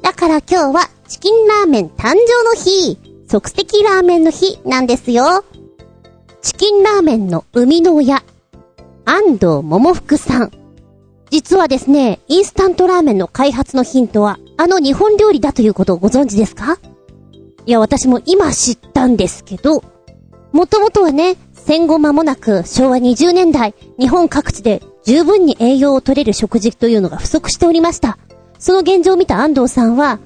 だから今日はチキンラーメン誕生の日、即席ラーメンの日なんですよ。チキンラーメンの生みの親、安藤桃福さん。実はですね、インスタントラーメンの開発のヒントは、あの日本料理だということをご存知ですか？いや、私も今知ったんですけど、もともとはね、戦後間もなく昭和20年代、日本各地で十分に栄養を取れる食事というのが不足しておりました。その現状を見た安藤さんは、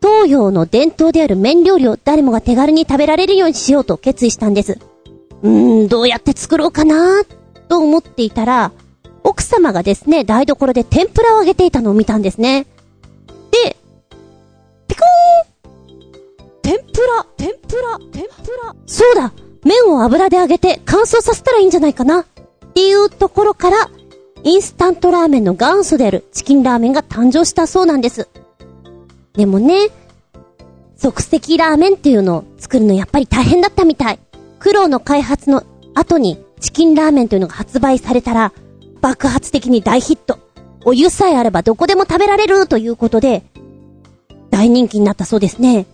東洋の伝統である麺料理を誰もが手軽に食べられるようにしようと決意したんです。うーん、どうやって作ろうかなと思っていたら、奥様がですね、台所で天ぷらを揚げていたのを見たんですね。で、ピコーン天ぷら、天ぷら、天ぷら。そうだ麺を油で揚げて乾燥させたらいいんじゃないかなっていうところから、インスタントラーメンの元祖であるチキンラーメンが誕生したそうなんです。でもね、即席ラーメンっていうのを作るのやっぱり大変だったみたい。苦労の開発の後にチキンラーメンというのが発売されたら、爆発的に大ヒット。お湯さえあればどこでも食べられるということで、大人気になったそうですね。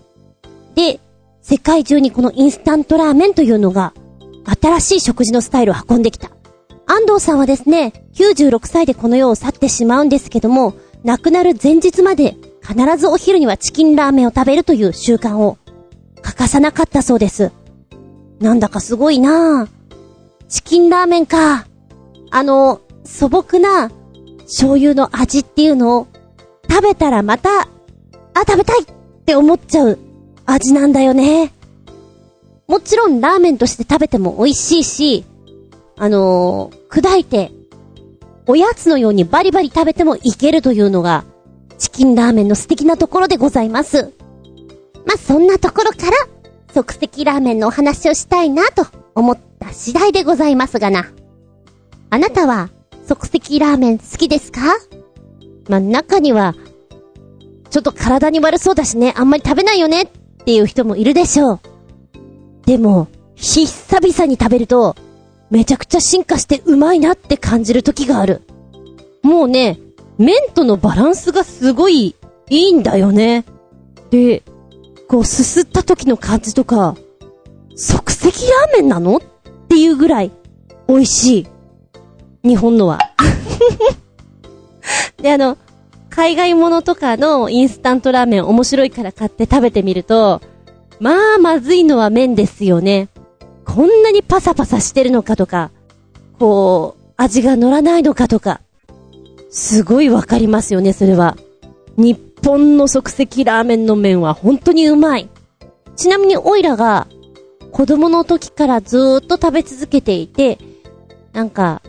で、世界中にこのインスタントラーメンというのが、新しい食事のスタイルを運んできた。安藤さんはですね、96歳でこの世を去ってしまうんですけども、亡くなる前日まで必ずお昼にはチキンラーメンを食べるという習慣を欠かさなかったそうです。なんだかすごいなぁ。チキンラーメンか。あの、素朴な醤油の味っていうのを食べたらまた、あ、食べたいって思っちゃう味なんだよね。もちろんラーメンとして食べても美味しいし、あのー、砕いて、おやつのようにバリバリ食べてもいけるというのが、チキンラーメンの素敵なところでございます。まあ、そんなところから、即席ラーメンのお話をしたいなと思った次第でございますがな。あなたは、即席ラーメン好きですか？まあ、中には、ちょっと体に悪そうだしね、あんまり食べないよねっていう人もいるでしょう。でも、久々に食べると、めちゃくちゃ進化してうまいなって感じる時がある。もうね、麺とのバランスがすごいいいんだよね。で、こうすすった時の感じとか、即席ラーメンなの？っていうぐらい美味しい。日本のは。[LAUGHS] で、あの、海外ものとかのインスタントラーメン面白いから買って食べてみると、まあ、まずいのは麺ですよね。こんなにパサパサしてるのかとか、こう、味が乗らないのかとか、すごいわかりますよね、それは。日本の即席ラーメンの麺は本当にうまい。ちなみにオイラが子供の時からずーっと食べ続けていて、なんか、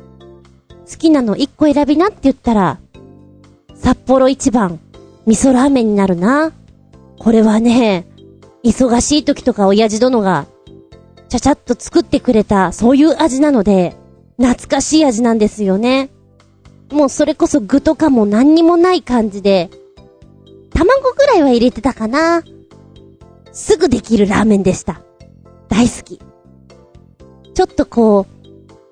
好きなの一個選びなって言ったら、札幌一番、味噌ラーメンになるな。これはね、忙しい時とか親父殿が、ちゃちゃっと作ってくれた、そういう味なので、懐かしい味なんですよね。もうそれこそ具とかも何にもない感じで、卵ぐらいは入れてたかな。すぐできるラーメンでした。大好き。ちょっとこう、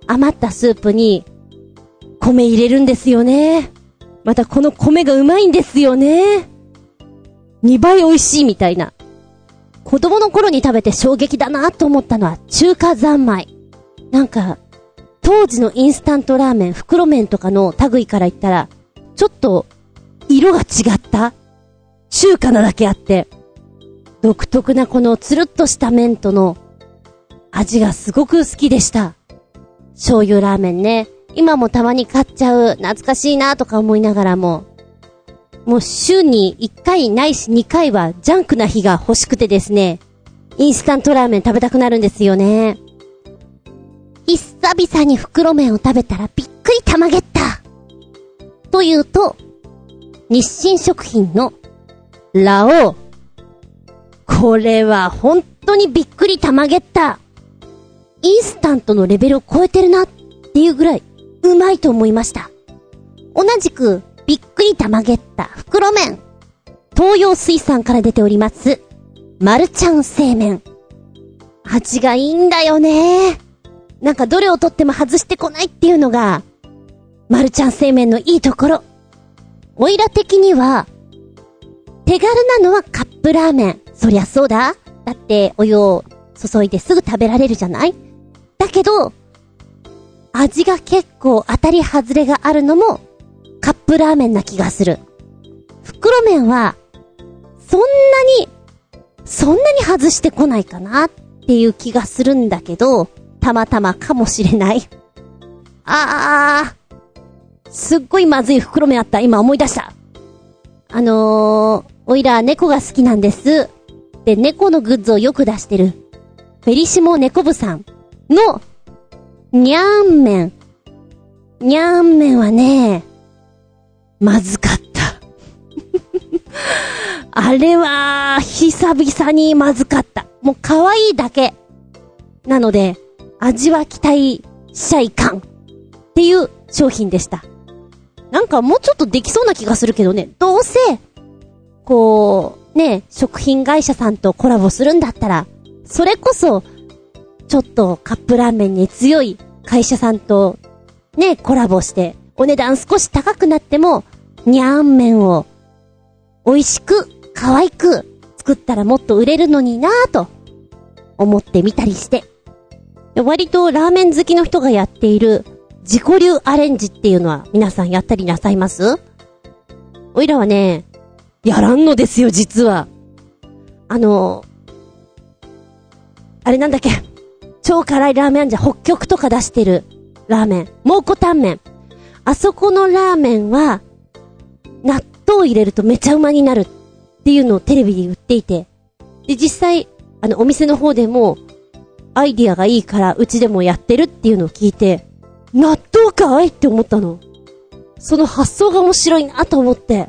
余ったスープに、米入れるんですよね。またこの米がうまいんですよね。2倍美味しいみたいな。子供の頃に食べて衝撃だなと思ったのは中華三昧。なんか、当時のインスタントラーメン、袋麺とかの類から言ったら、ちょっと、色が違った中華なだけあって、独特なこのつるっとした麺との味がすごく好きでした。醤油ラーメンね。今もたまに買っちゃう、懐かしいなとか思いながらも、もう週に1回ないし2回はジャンクな日が欲しくてですね、インスタントラーメン食べたくなるんですよね。久々に袋麺を食べたらびっくりたまげった。というと、日清食品のラオウ。これは本当にびっくりたまげった。インスタントのレベルを超えてるなっていうぐらいうまいと思いました。同じくびっくりたまげった袋麺。東洋水産から出ております。マルちゃん製麺。味がいいんだよね。なんかどれをとっても外してこないっていうのが、マルちゃん製麺のいいところ。おいら的には、手軽なのはカップラーメン。そりゃそうだ。だってお湯を注いですぐ食べられるじゃない？だけど、味が結構当たり外れがあるのもカップラーメンな気がする。袋麺は、そんなに、そんなに外してこないかなっていう気がするんだけど、たまたまかもしれない。あー、すっごいまずい袋麺あった。今思い出した。あのー、おいら猫が好きなんです。で、猫のグッズをよく出してる、フェリシモ猫部さんの、にゃーん麺。にゃーん麺はね、まずかった。[LAUGHS] あれは、久々にまずかった。もう可愛いだけ。なので、味は期待しちゃいかん。っていう商品でした。なんかもうちょっとできそうな気がするけどね。どうせ、こう、ね、食品会社さんとコラボするんだったら、それこそ、ちょっとカップラーメンに強い会社さんと、ね、コラボして、お値段少し高くなっても、にゃーん麺を、美味しく、可愛く、作ったらもっと売れるのになぁと、思ってみたりして。割とラーメン好きの人がやっている自己流アレンジっていうのは皆さんやったりなさいます？おいらはね、やらんのですよ、実は。あの、あれなんだっけ、超辛いラーメンじゃ北極とか出してるラーメン、蒙古タンメン。あそこのラーメンは、納豆入れるとめちゃうまになるっていうのをテレビで言っていて、で、実際、あの、お店の方でも、アイディアがいいからうちでもやってるっていうのを聞いて、納豆かいって思ったの。その発想が面白いなと思って、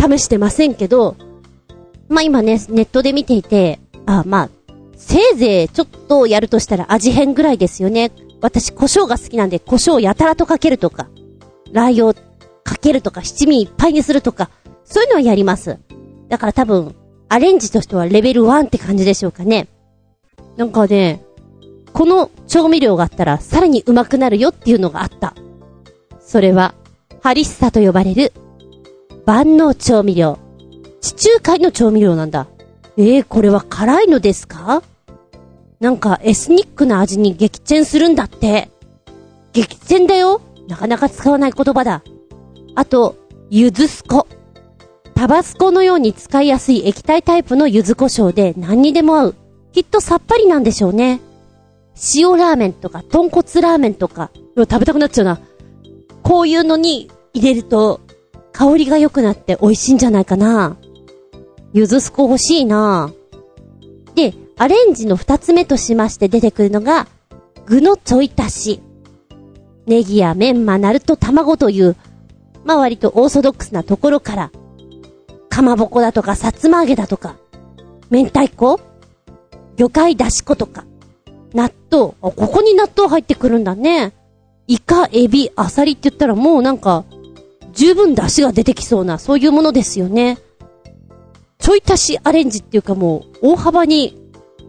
試してませんけど、まあ、今ね、ネットで見ていて、あ、まあ、せいぜいちょっとやるとしたら味変ぐらいですよね。私、胡椒が好きなんで、胡椒やたらとかけるとか、ラー油をかけるとか、七味いっぱいにするとか、そういうのはやります。だから多分、アレンジとしてはレベル1って感じでしょうかね。なんかね、この調味料があったらさらに上手くなるよっていうのがあった。それは、ハリッサと呼ばれる万能調味料。地中海の調味料なんだ。えー、これは辛いのですか？なんかエスニックな味に激戦するんだって。激戦だよなかなか使わない言葉だ。あと、ゆずすこ。タバスコのように使いやすい液体タイプの柚子胡椒で何にでも合う。きっとさっぱりなんでしょうね。塩ラーメンとか、豚骨ラーメンとか、食べたくなっちゃうな。こういうのに入れると、香りが良くなって美味しいんじゃないかな。ゆずすこ欲しいな。で、アレンジの二つ目としまして出てくるのが、具のちょい足し。ネギやメンマ、ナルト、卵という、まあ割とオーソドックスなところから、かまぼこだとか、さつま揚げだとか、明太子魚介だし粉とか、納豆、あ、ここに納豆入ってくるんだね。イカ、エビ、アサリって言ったらもうなんか、十分出汁が出てきそうな、そういうものですよね。ちょい足しアレンジっていうかもう、大幅に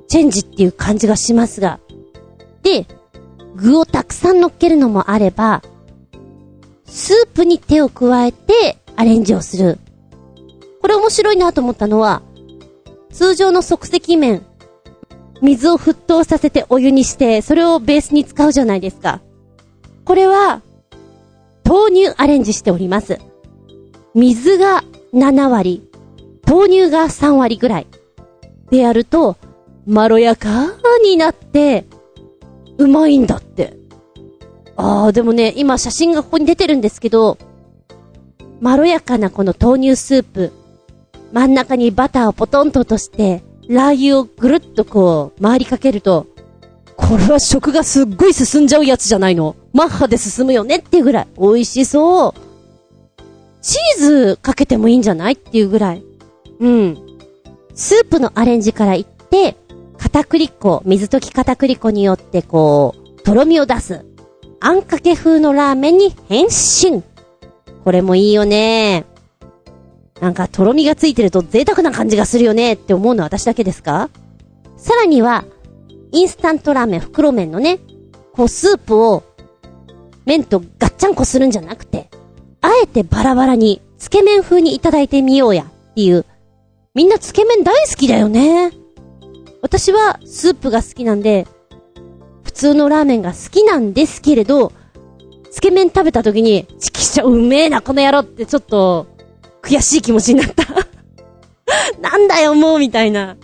チェンジっていう感じがしますが。で、具をたくさん乗っけるのもあれば、スープに手を加えてアレンジをする。これ面白いなと思ったのは、通常の即席麺、水を沸騰させてお湯にして、それをベースに使うじゃないですか。これは、豆乳アレンジしております。水が7割、豆乳が3割ぐらい。でやると、まろやかになって、うまいんだって。ああ、でもね、今写真がここに出てるんですけど、まろやかなこの豆乳スープ、真ん中にバターをポトンと落として、ラー油をぐるっとこう、回りかけると、これは食がすっごい進んじゃうやつじゃないのマッハで進むよねっていうぐらい、美味しそう。チーズかけてもいいんじゃないっていうぐらい。うん。スープのアレンジからいって、片栗粉、水溶き片栗粉によってこう、とろみを出す。あんかけ風のラーメンに変身。これもいいよね。なんかとろみがついてると贅沢な感じがするよねって思うのは私だけですか？さらには、インスタントラーメン、袋麺のね、こうスープを麺とガッチャンコするんじゃなくて、あえてバラバラに、つけ麺風にいただいてみようやっていう。みんなつけ麺大好きだよね。私はスープが好きなんで、普通のラーメンが好きなんですけれど、つけ麺食べた時に、チキシャうめえな、この野郎ってちょっと、悔しい気持ちになった [LAUGHS] なんだよ、もう、みたいな。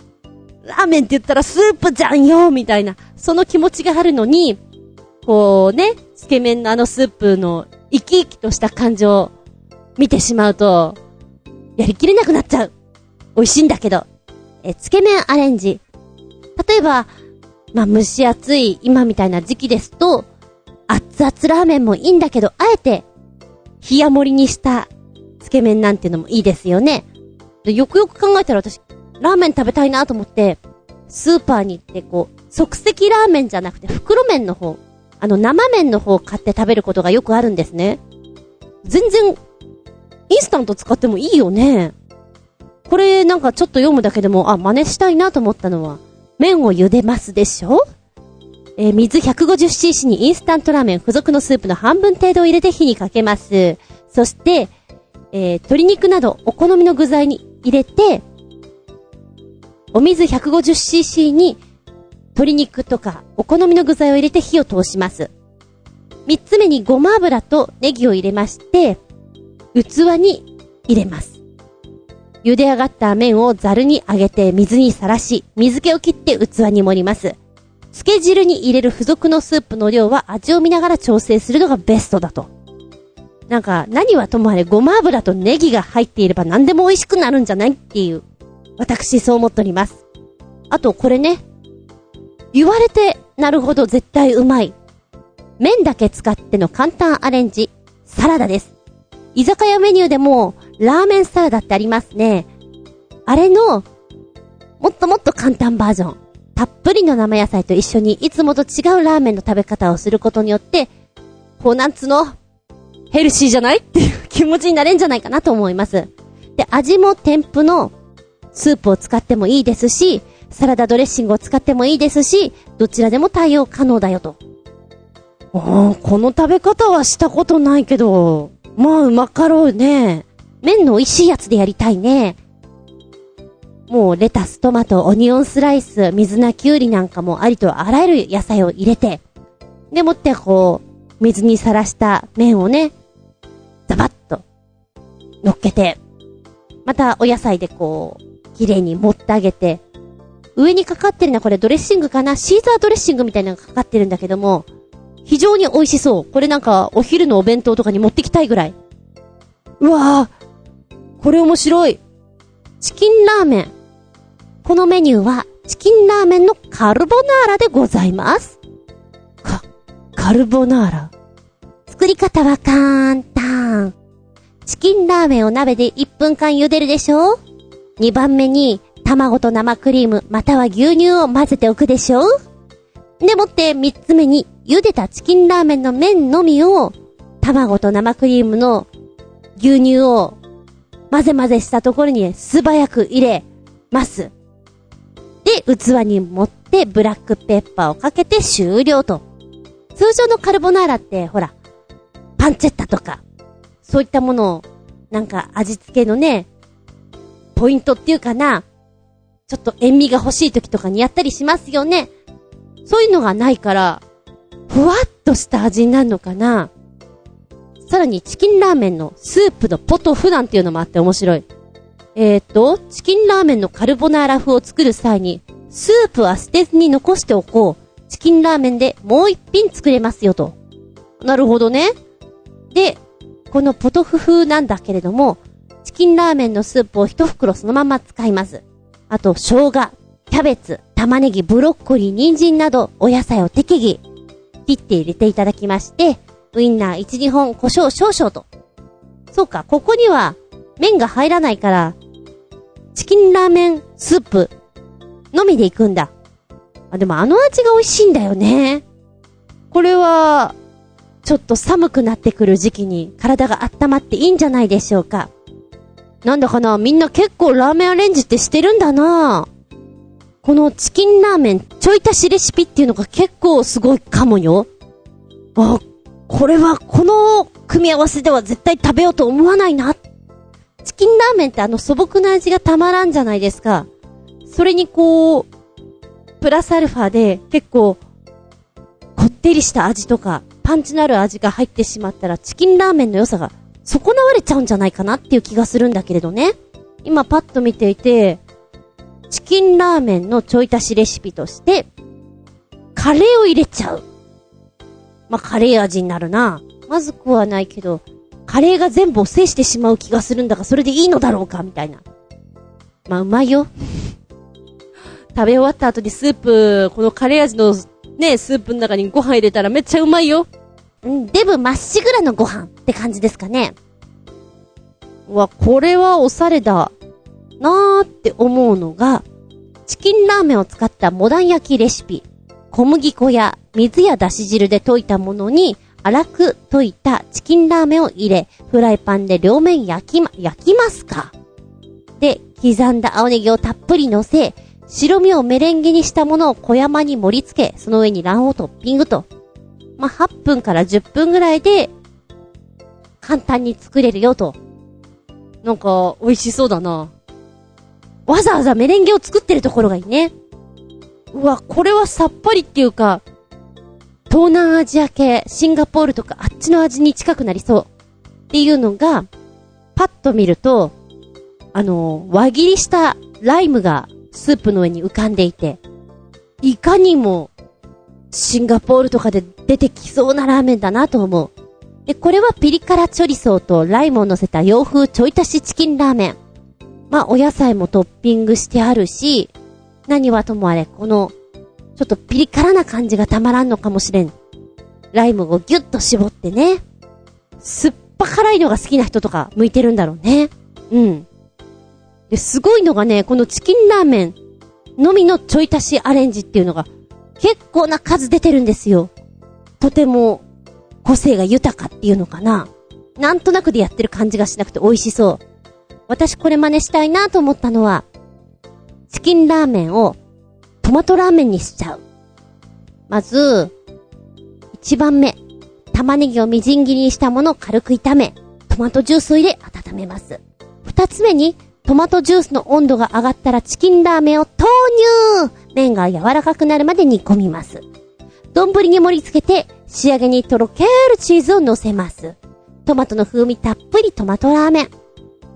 ラーメンって言ったらスープじゃんよ、みたいな。その気持ちがあるのに、こうね、つけ麺のあのスープの生き生きとした感情を見てしまうと、やりきれなくなっちゃう。美味しいんだけど。え、つけ麺アレンジ。例えば、まあ、蒸し暑い今みたいな時期ですと、熱々ラーメンもいいんだけど、あえて、冷や盛りにしたつけ麺なんていうのもいいですよね。で、よくよく考えたら私、ラーメン食べたいなと思って、スーパーに行ってこう、即席ラーメンじゃなくて袋麺の方、あの生麺の方を買って食べることがよくあるんですね。全然、インスタント使ってもいいよね。これなんかちょっと読むだけでも、あ、真似したいなと思ったのは、麺を茹でますでしょ？えー、水 150cc にインスタントラーメン付属のスープの半分程度を入れて火にかけます。そして、えー、鶏肉などお好みの具材に入れて、お水 150cc に鶏肉とかお好みの具材を入れて火を通します。三つ目にごま油とネギを入れまして、器に入れます。茹で上がった麺をザルに上げて水にさらし、水気を切って器に盛ります。漬け汁に入れる付属のスープの量は味を見ながら調整するのがベストだと。なんか、何はともあれごま油とネギが入っていれば何でも美味しくなるんじゃないっていう。私そう思っております。あとこれね、言われて、なるほど、絶対うまい。麺だけ使っての簡単アレンジ、サラダです。居酒屋メニューでも、ラーメンサラダってありますね。あれの、もっともっと簡単バージョン。たっぷりの生野菜と一緒にいつもと違うラーメンの食べ方をすることによって、こうなんつの、ヘルシーじゃないっていう気持ちになれんじゃないかなと思います。で、味も添付のスープを使ってもいいですし、サラダドレッシングを使ってもいいですし、どちらでも対応可能だよと。あこの食べ方はしたことないけど、まあうまかろうね。麺の美味しいやつでやりたいね。もうレタス、トマト、オニオンスライス、水菜、きゅうりなんかもありとあらゆる野菜を入れて、でもってこう、水にさらした麺をね、ザバッと乗っけて、またお野菜でこう、綺麗に盛ってあげて、上にかかってるのはこれドレッシングかな？シーザードレッシングみたいなのがかかってるんだけども、非常に美味しそう。これなんかお昼のお弁当とかに持ってきたいぐらい。うわぁ、これ面白い。チキンラーメン。このメニューはチキンラーメンのカルボナーラでございます。か、カルボナーラ。作り方は簡単。チキンラーメンを鍋で1分間茹でるでしょ ?2 番目に卵と生クリームまたは牛乳を混ぜておくでしょでもって3つ目に茹でたチキンラーメンの麺のみを卵と生クリームの牛乳を混ぜ混ぜしたところに素早く入れます。で、器に盛ってブラックペッパーをかけて終了と。通常のカルボナーラって、ほら、パンチェッタとか、そういったものを、なんか味付けのね、ポイントっていうかな、ちょっと塩味が欲しい時とかにやったりしますよね。そういうのがないから、ふわっとした味になるのかな。さらにチキンラーメンのスープのポトフなんていうのもあって面白い。えー、っと、チキンラーメンのカルボナーラ風を作る際に、スープは捨てずに残しておこう。チキンラーメンでもう一品作れますよと。なるほどね。で、このポトフ風なんだけれども、チキンラーメンのスープを一袋そのまま使います。あと、生姜、キャベツ、玉ねぎ、ブロッコリー、人参など、お野菜を適宜、切って入れていただきまして、ウインナー1、2本、胡椒少々と。そうか、ここには、麺が入らないから、チキンラーメンスープ、のみで行くんだ。あ、でもあの味が美味しいんだよね。これは、ちょっと寒くなってくる時期に体が温まっていいんじゃないでしょうか。なんだかなみんな結構ラーメンアレンジってしてるんだなこのチキンラーメンちょい足しレシピっていうのが結構すごいかもよ。あ、これはこの組み合わせでは絶対食べようと思わないな。チキンラーメンってあの素朴な味がたまらんじゃないですか。それにこう、プラスアルファで結構、こってりした味とか、パンチのある味が入ってしまったら、チキンラーメンの良さが損なわれちゃうんじゃないかなっていう気がするんだけれどね。今パッと見ていて、チキンラーメンのちょい足しレシピとして、カレーを入れちゃう。まあ、カレー味になるな。まずくはないけど、カレーが全部を制してしまう気がするんだが、それでいいのだろうかみたいな。まあ、うまいよ。[LAUGHS] 食べ終わった後にスープ、このカレー味のね、スープの中にご飯入れたらめっちゃうまいよ。んデブまっしぐらのご飯って感じですかね。うわ、これはおしゃれだ。なーって思うのが、チキンラーメンを使ったモダン焼きレシピ。小麦粉や水やだし汁で溶いたものに、粗く溶いたチキンラーメンを入れ、フライパンで両面焼きま、焼きますか。で、刻んだ青ネギをたっぷり乗せ、白身をメレンゲにしたものを小山に盛り付け、その上に卵黄トッピングと。まあ、8分から10分ぐらいで、簡単に作れるよと。なんか、美味しそうだな。わざわざメレンゲを作ってるところがいいね。うわ、これはさっぱりっていうか、東南アジア系、シンガポールとかあっちの味に近くなりそう。っていうのが、パッと見ると、あの、輪切りしたライムがスープの上に浮かんでいて、いかにも、シンガポールとかで出てきそうなラーメンだなと思う。で、これはピリ辛チョリソーとライムを乗せた洋風ちょい足しチキンラーメン。まあ、お野菜もトッピングしてあるし、何はともあれ、この、ちょっとピリ辛な感じがたまらんのかもしれん。ライムをギュッと絞ってね。酸っぱ辛いのが好きな人とか向いてるんだろうね。うん。で、すごいのがね、このチキンラーメンのみのちょい足しアレンジっていうのが結構な数出てるんですよ。とても個性が豊かっていうのかな。なんとなくでやってる感じがしなくて美味しそう。私これ真似したいなと思ったのは、チキンラーメンをトマトラーメンにしちゃう。まず、一番目、玉ねぎをみじん切りにしたものを軽く炒め、トマトジュースを入れ温めます。二つ目に、トマトジュースの温度が上がったらチキンラーメンを投入麺が柔らかくなるまで煮込みます。丼に盛り付けて、仕上げにとろけるチーズを乗せます。トマトの風味たっぷりトマトラーメン。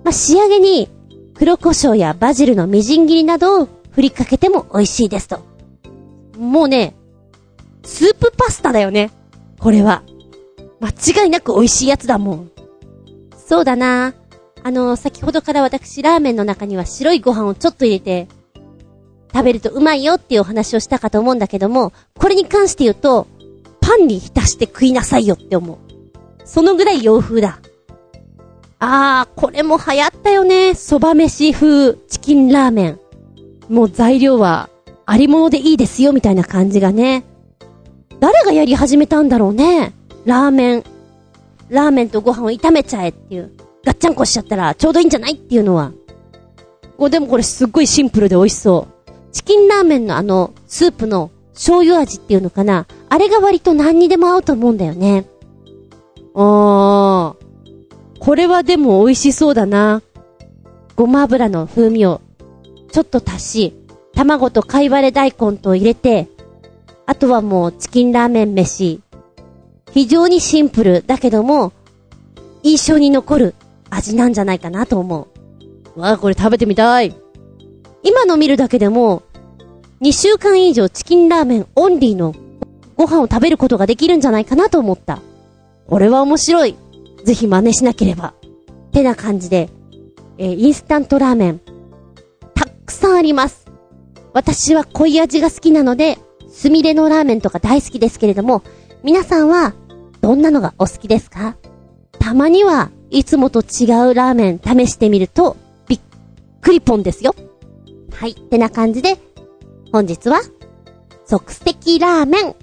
まあ、仕上げに、黒胡椒やバジルのみじん切りなどを振りかけても美味しいですと。もうね、スープパスタだよね。これは。間違いなく美味しいやつだもん。そうだな。あの、先ほどから私ラーメンの中には白いご飯をちょっと入れて、食べるとうまいよっていうお話をしたかと思うんだけども、これに関して言うと、パンに浸して食いなさいよって思う。そのぐらい洋風だ。あー、これも流行ったよね。蕎麦飯風チキンラーメン。もう材料はありものでいいですよみたいな感じがね。誰がやり始めたんだろうね。ラーメン。ラーメンとご飯を炒めちゃえっていう。ガッチャンコしちゃったらちょうどいいんじゃないっていうのは。こでもこれすっごいシンプルで美味しそう。チキンラーメンのあの、スープの醤油味っていうのかな。あれが割と何にでも合うと思うんだよね。あー。これはでも美味しそうだな。ごま油の風味をちょっと足し、卵と貝割れ大根と入れて、あとはもうチキンラーメン飯。非常にシンプルだけども、印象に残る味なんじゃないかなと思う。わあ、これ食べてみたい。今の見るだけでも、2週間以上チキンラーメンオンリーのご飯を食べることができるんじゃないかなと思った。これは面白い。ぜひ真似しなければ。ってな感じで、えー、インスタントラーメン、たくさんあります。私は濃い味が好きなので、すみれのラーメンとか大好きですけれども、皆さんは、どんなのがお好きですか？たまには、いつもと違うラーメン試してみると、びっくりぽんですよ。はい、ってな感じで、本日は、即席ラーメン、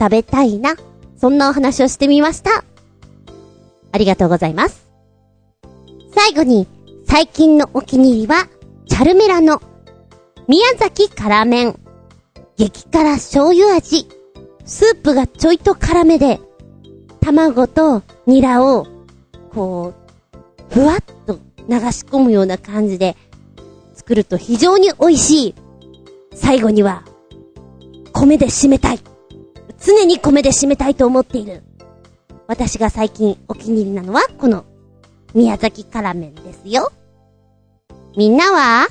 食べたいな、そんなお話をしてみました。ありがとうございます。最後に、最近のお気に入りは、チャルメラの、宮崎辛麺。激辛醤油味。スープがちょいと辛めで、卵とニラを、こう、ふわっと流し込むような感じで、作ると非常に美味しい。最後には、米で締めたい。常に米で締めたいと思っている。私が最近お気に入りなのは、この、宮崎辛麺ですよ。みんなは？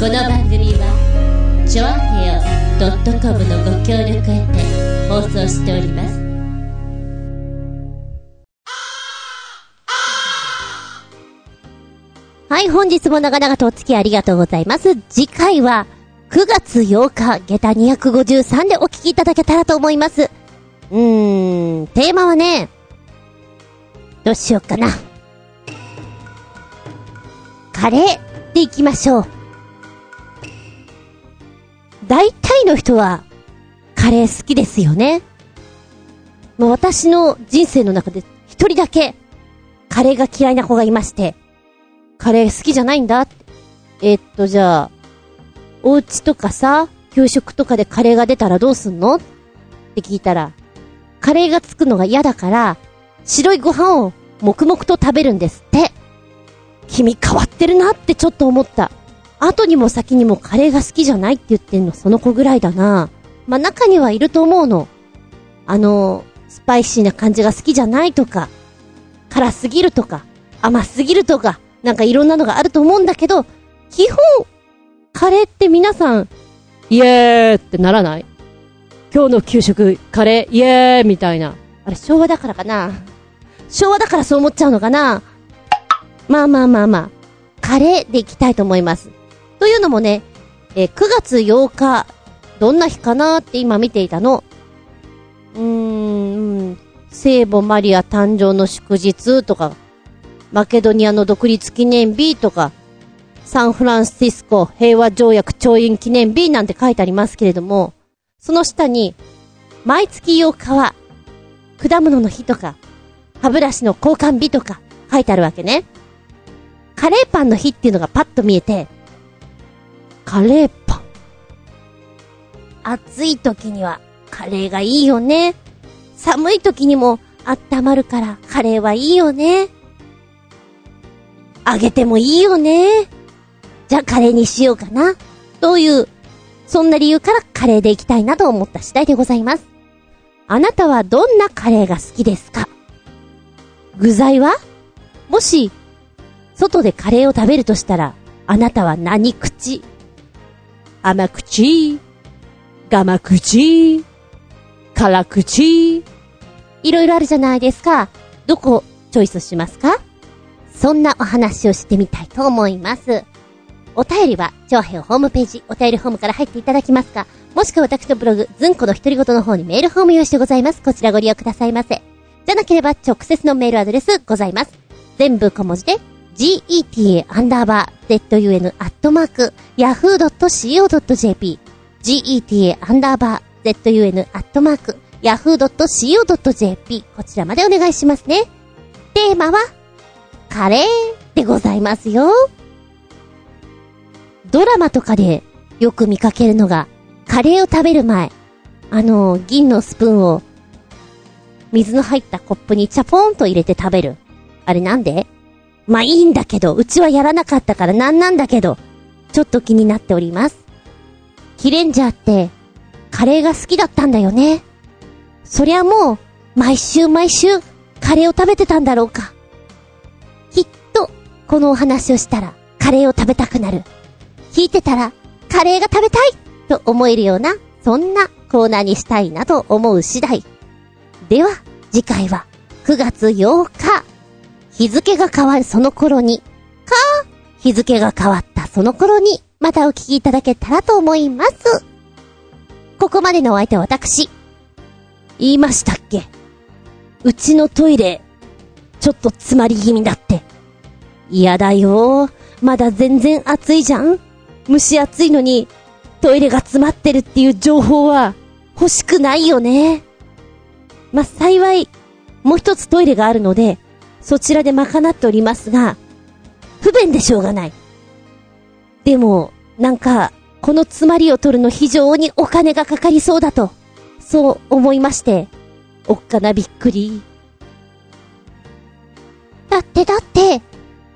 この番組は、ちょあへよ .com のご協力へて放送しております。はい、本日も長々とお付き合いありがとうございます。次回は、9月8日、下駄253でお聞きいただけたらと思います。うーん、テーマはね、どうしようかな。カレーでいきましょう。大体の人は、カレー好きですよね。もう私の人生の中で一人だけ、カレーが嫌いな子がいまして、カレー好きじゃないんだえ、っと、じゃあ、お家とかさ、給食とかでカレーが出たらどうすんの？って聞いたら、カレーがつくのが嫌だから、白いご飯を黙々と食べるんですって。君変わってるなってちょっと思った。後にも先にもカレーが好きじゃないって言ってんのその子ぐらいだな。まあ、中にはいると思うの。あの、スパイシーな感じが好きじゃないとか、辛すぎるとか、甘すぎるとか、なんかいろんなのがあると思うんだけど、基本、カレーって皆さん、イエーってならない？今日の給食、カレー、イエーみたいな。あれ、昭和だからかな？昭和だからそう思っちゃうのかな？まあまあまあまあ。カレーでいきたいと思います。というのもね、えー9月8日、どんな日かなって今見ていたの？うーん、聖母マリア誕生の祝日とか、マケドニアの独立記念日とか、サンフランシスコ平和条約調印記念日なんて書いてありますけれども、その下に、毎月8日は、果物の日とか、歯ブラシの交換日とか書いてあるわけね。カレーパンの日っていうのがパッと見えて、カレーパン。暑い時にはカレーがいいよね。寒い時にも温まるからカレーはいいよね。揚げてもいいよね。じゃあカレーにしようかな。という、そんな理由からカレーでいきたいなと思った次第でございます。あなたはどんなカレーが好きですか？具材は？もし、外でカレーを食べるとしたら、あなたは何口？甘口？甘口？辛口？いろいろあるじゃないですか。どこチョイスしますか？そんなお話をしてみたいと思います。お便りは、長編ホームページ、お便りフォームから入っていただけますかもしくは私のブログ、ずんこの独り言の方にメールフォーム用意してございます。こちらご利用くださいませ。じゃなければ直接のメールアドレスございます。全部小文字で、geta アンダーバー zun アットマーク yahoo.co.jp geta アンダーバー zun アットマーク yahoo.co.jp こちらまでお願いしますね。テーマは、カレーでございますよ。ドラマとかでよく見かけるのが、カレーを食べる前、あの、銀のスプーンを、水の入ったコップにチャポーンと入れて食べる。あれなんで？まあいいんだけど、うちはやらなかったからなんなんだけど、ちょっと気になっております。キレンジャーって、カレーが好きだったんだよね。そりゃもう、毎週毎週、カレーを食べてたんだろうか。きっと、このお話をしたら、カレーを食べたくなる。聞いてたら、カレーが食べたいと思えるような、そんなコーナーにしたいなと思う次第。では、次回は、9月8日。日付が変わるその頃に、か、日付が変わったその頃に、またお聞きいただけたらと思います。ここまでのお相手は私。言いましたっけ？うちのトイレ、ちょっと詰まり気味だって。嫌だよ。まだ全然暑いじゃん蒸し暑いのに、トイレが詰まってるっていう情報は欲しくないよね。まあ、幸い、もう一つトイレがあるので、そちらで賄っておりますが、不便でしょうがない。でも、なんか、この詰まりを取るの非常にお金がかかりそうだと、そう思いまして、おっかなびっくり。だってだって、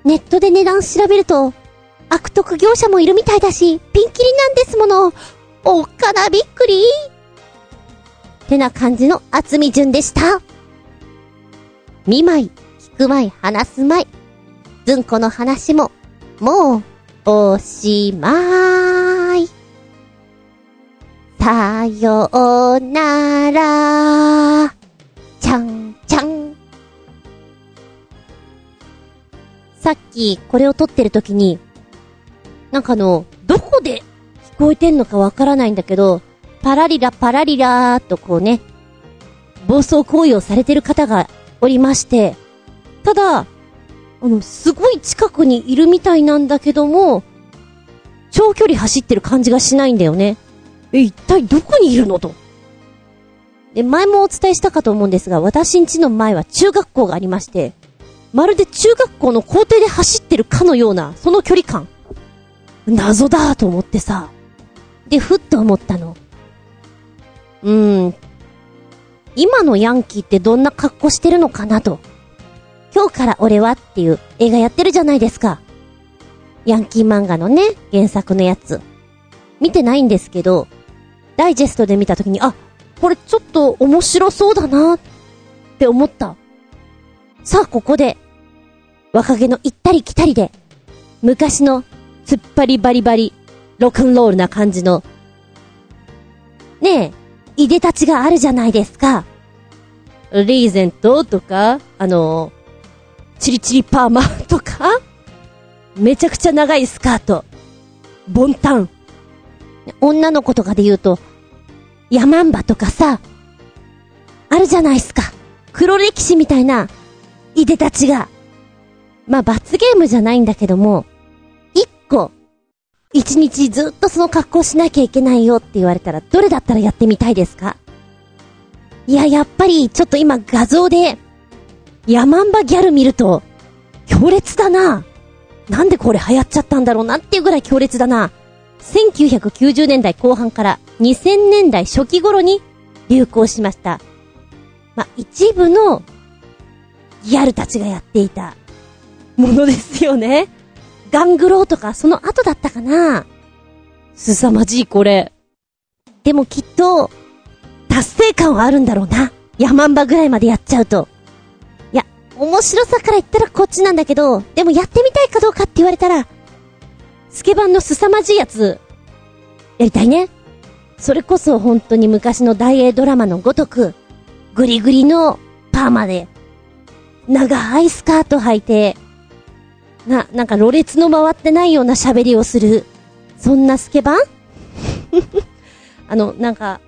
ネットで値段調べると、悪徳業者もいるみたいだし、ピンキリなんですもの。おっかなびっくり。ってな感じの厚み順でした。見舞い、聞く舞い、話す舞い。ずんこの話も、もう、おしまい。さようなら。ちゃんちゃん。さっきこれを撮ってる時に、なんかあの、どこで聞こえてんのかわからないんだけど、パラリラパラリラーとこうね、暴走行為をされてる方がおりまして、ただ、あの、すごい近くにいるみたいなんだけども、長距離走ってる感じがしないんだよね。え、一体どこにいるのと。で、前もお伝えしたかと思うんですが、私ん家の前は中学校がありまして、まるで中学校の校庭で走ってるかのような、その距離感。謎だと思ってさ。で、ふっと思ったの。うーん。今のヤンキーってどんな格好してるのかなと。今日から俺はっていう映画やってるじゃないですか。ヤンキー漫画のね、原作のやつ。見てないんですけど、ダイジェストで見たときに、あ、これちょっと面白そうだなって思った。さあ、ここで、若気の行ったり来たりで、昔の突っ張りバリバリ、ロックンロールな感じの、ねえ、いでたちがあるじゃないですか。リーゼントとか、あの、チリチリパーマとか、めちゃくちゃ長いスカート。ボンタン。女の子とかで言うと、ヤマンバとかさ、あるじゃないっすか。黒歴史みたいな、いでたちが。まあ、罰ゲームじゃないんだけども、個、一日ずっとその格好しなきゃいけないよって言われたら、どれだったらやってみたいですか？いや、やっぱり、ちょっと今画像で、ヤマンバギャル見ると、強烈だな。なんでこれ流行っちゃったんだろうなっていうぐらい強烈だな。1990年代後半から2000年代初期頃に流行しました。まあ、一部のギャルたちがやっていたものですよね。ガングローとかその後だったかな。凄まじいこれ。でもきっと、達成感はあるんだろうな。ヤマンバぐらいまでやっちゃうと。面白さから言ったらこっちなんだけど、でもやってみたいかどうかって言われたら、スケバンの凄まじいやつ、やりたいね。それこそ本当に昔の大英ドラマのごとく、グリグリのパーマで、長いスカート履いて、な、なんかろれつの回ってないような喋りをする、そんなスケバン？[LAUGHS] あの、なんか、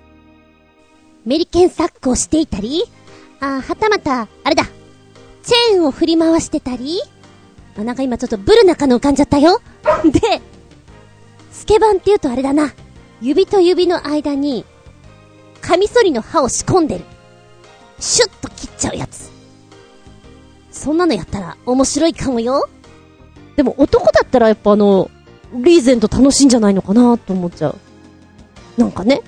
メリケンサックをしていたり、あ、はたまた、あれだ、チェーンを振り回してたり、あ、なんか今ちょっとブル中の浮かんじゃったよ。[LAUGHS] で、スケバンって言うとあれだな。指と指の間に、カミソリの刃を仕込んでる。シュッと切っちゃうやつ。そんなのやったら面白いかもよ。でも男だったらやっぱあの、リーゼント楽しいんじゃないのかなと思っちゃう。なんかね。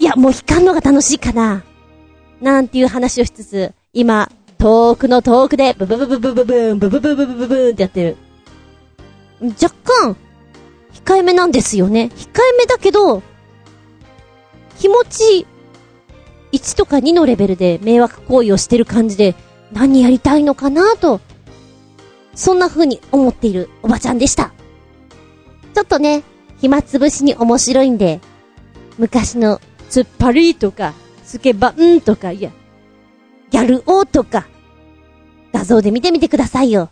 いや、もう弾かんのが楽しいかな。なんていう話をしつつ、今、遠くの遠くで、ブブブブブブブーン、ブブブブブブブーンってやってる。若干、控えめなんですよね。控えめだけど、気持ち、1とか2のレベルで迷惑行為をしてる感じで、何やりたいのかなと、そんな風に思っているおばちゃんでした。ちょっとね、暇つぶしに面白いんで、昔の、突っ張りとか、スケバンとか、いや、ギャル王とか、画像で見てみてくださいよ。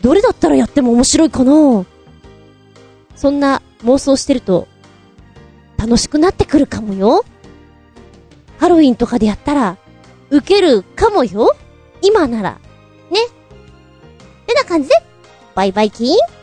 どれだったらやっても面白いかなそんな妄想してると、楽しくなってくるかもよ。ハロウィンとかでやったら、受けるかもよ。今なら。ね。てな感じで、バイバイキーン。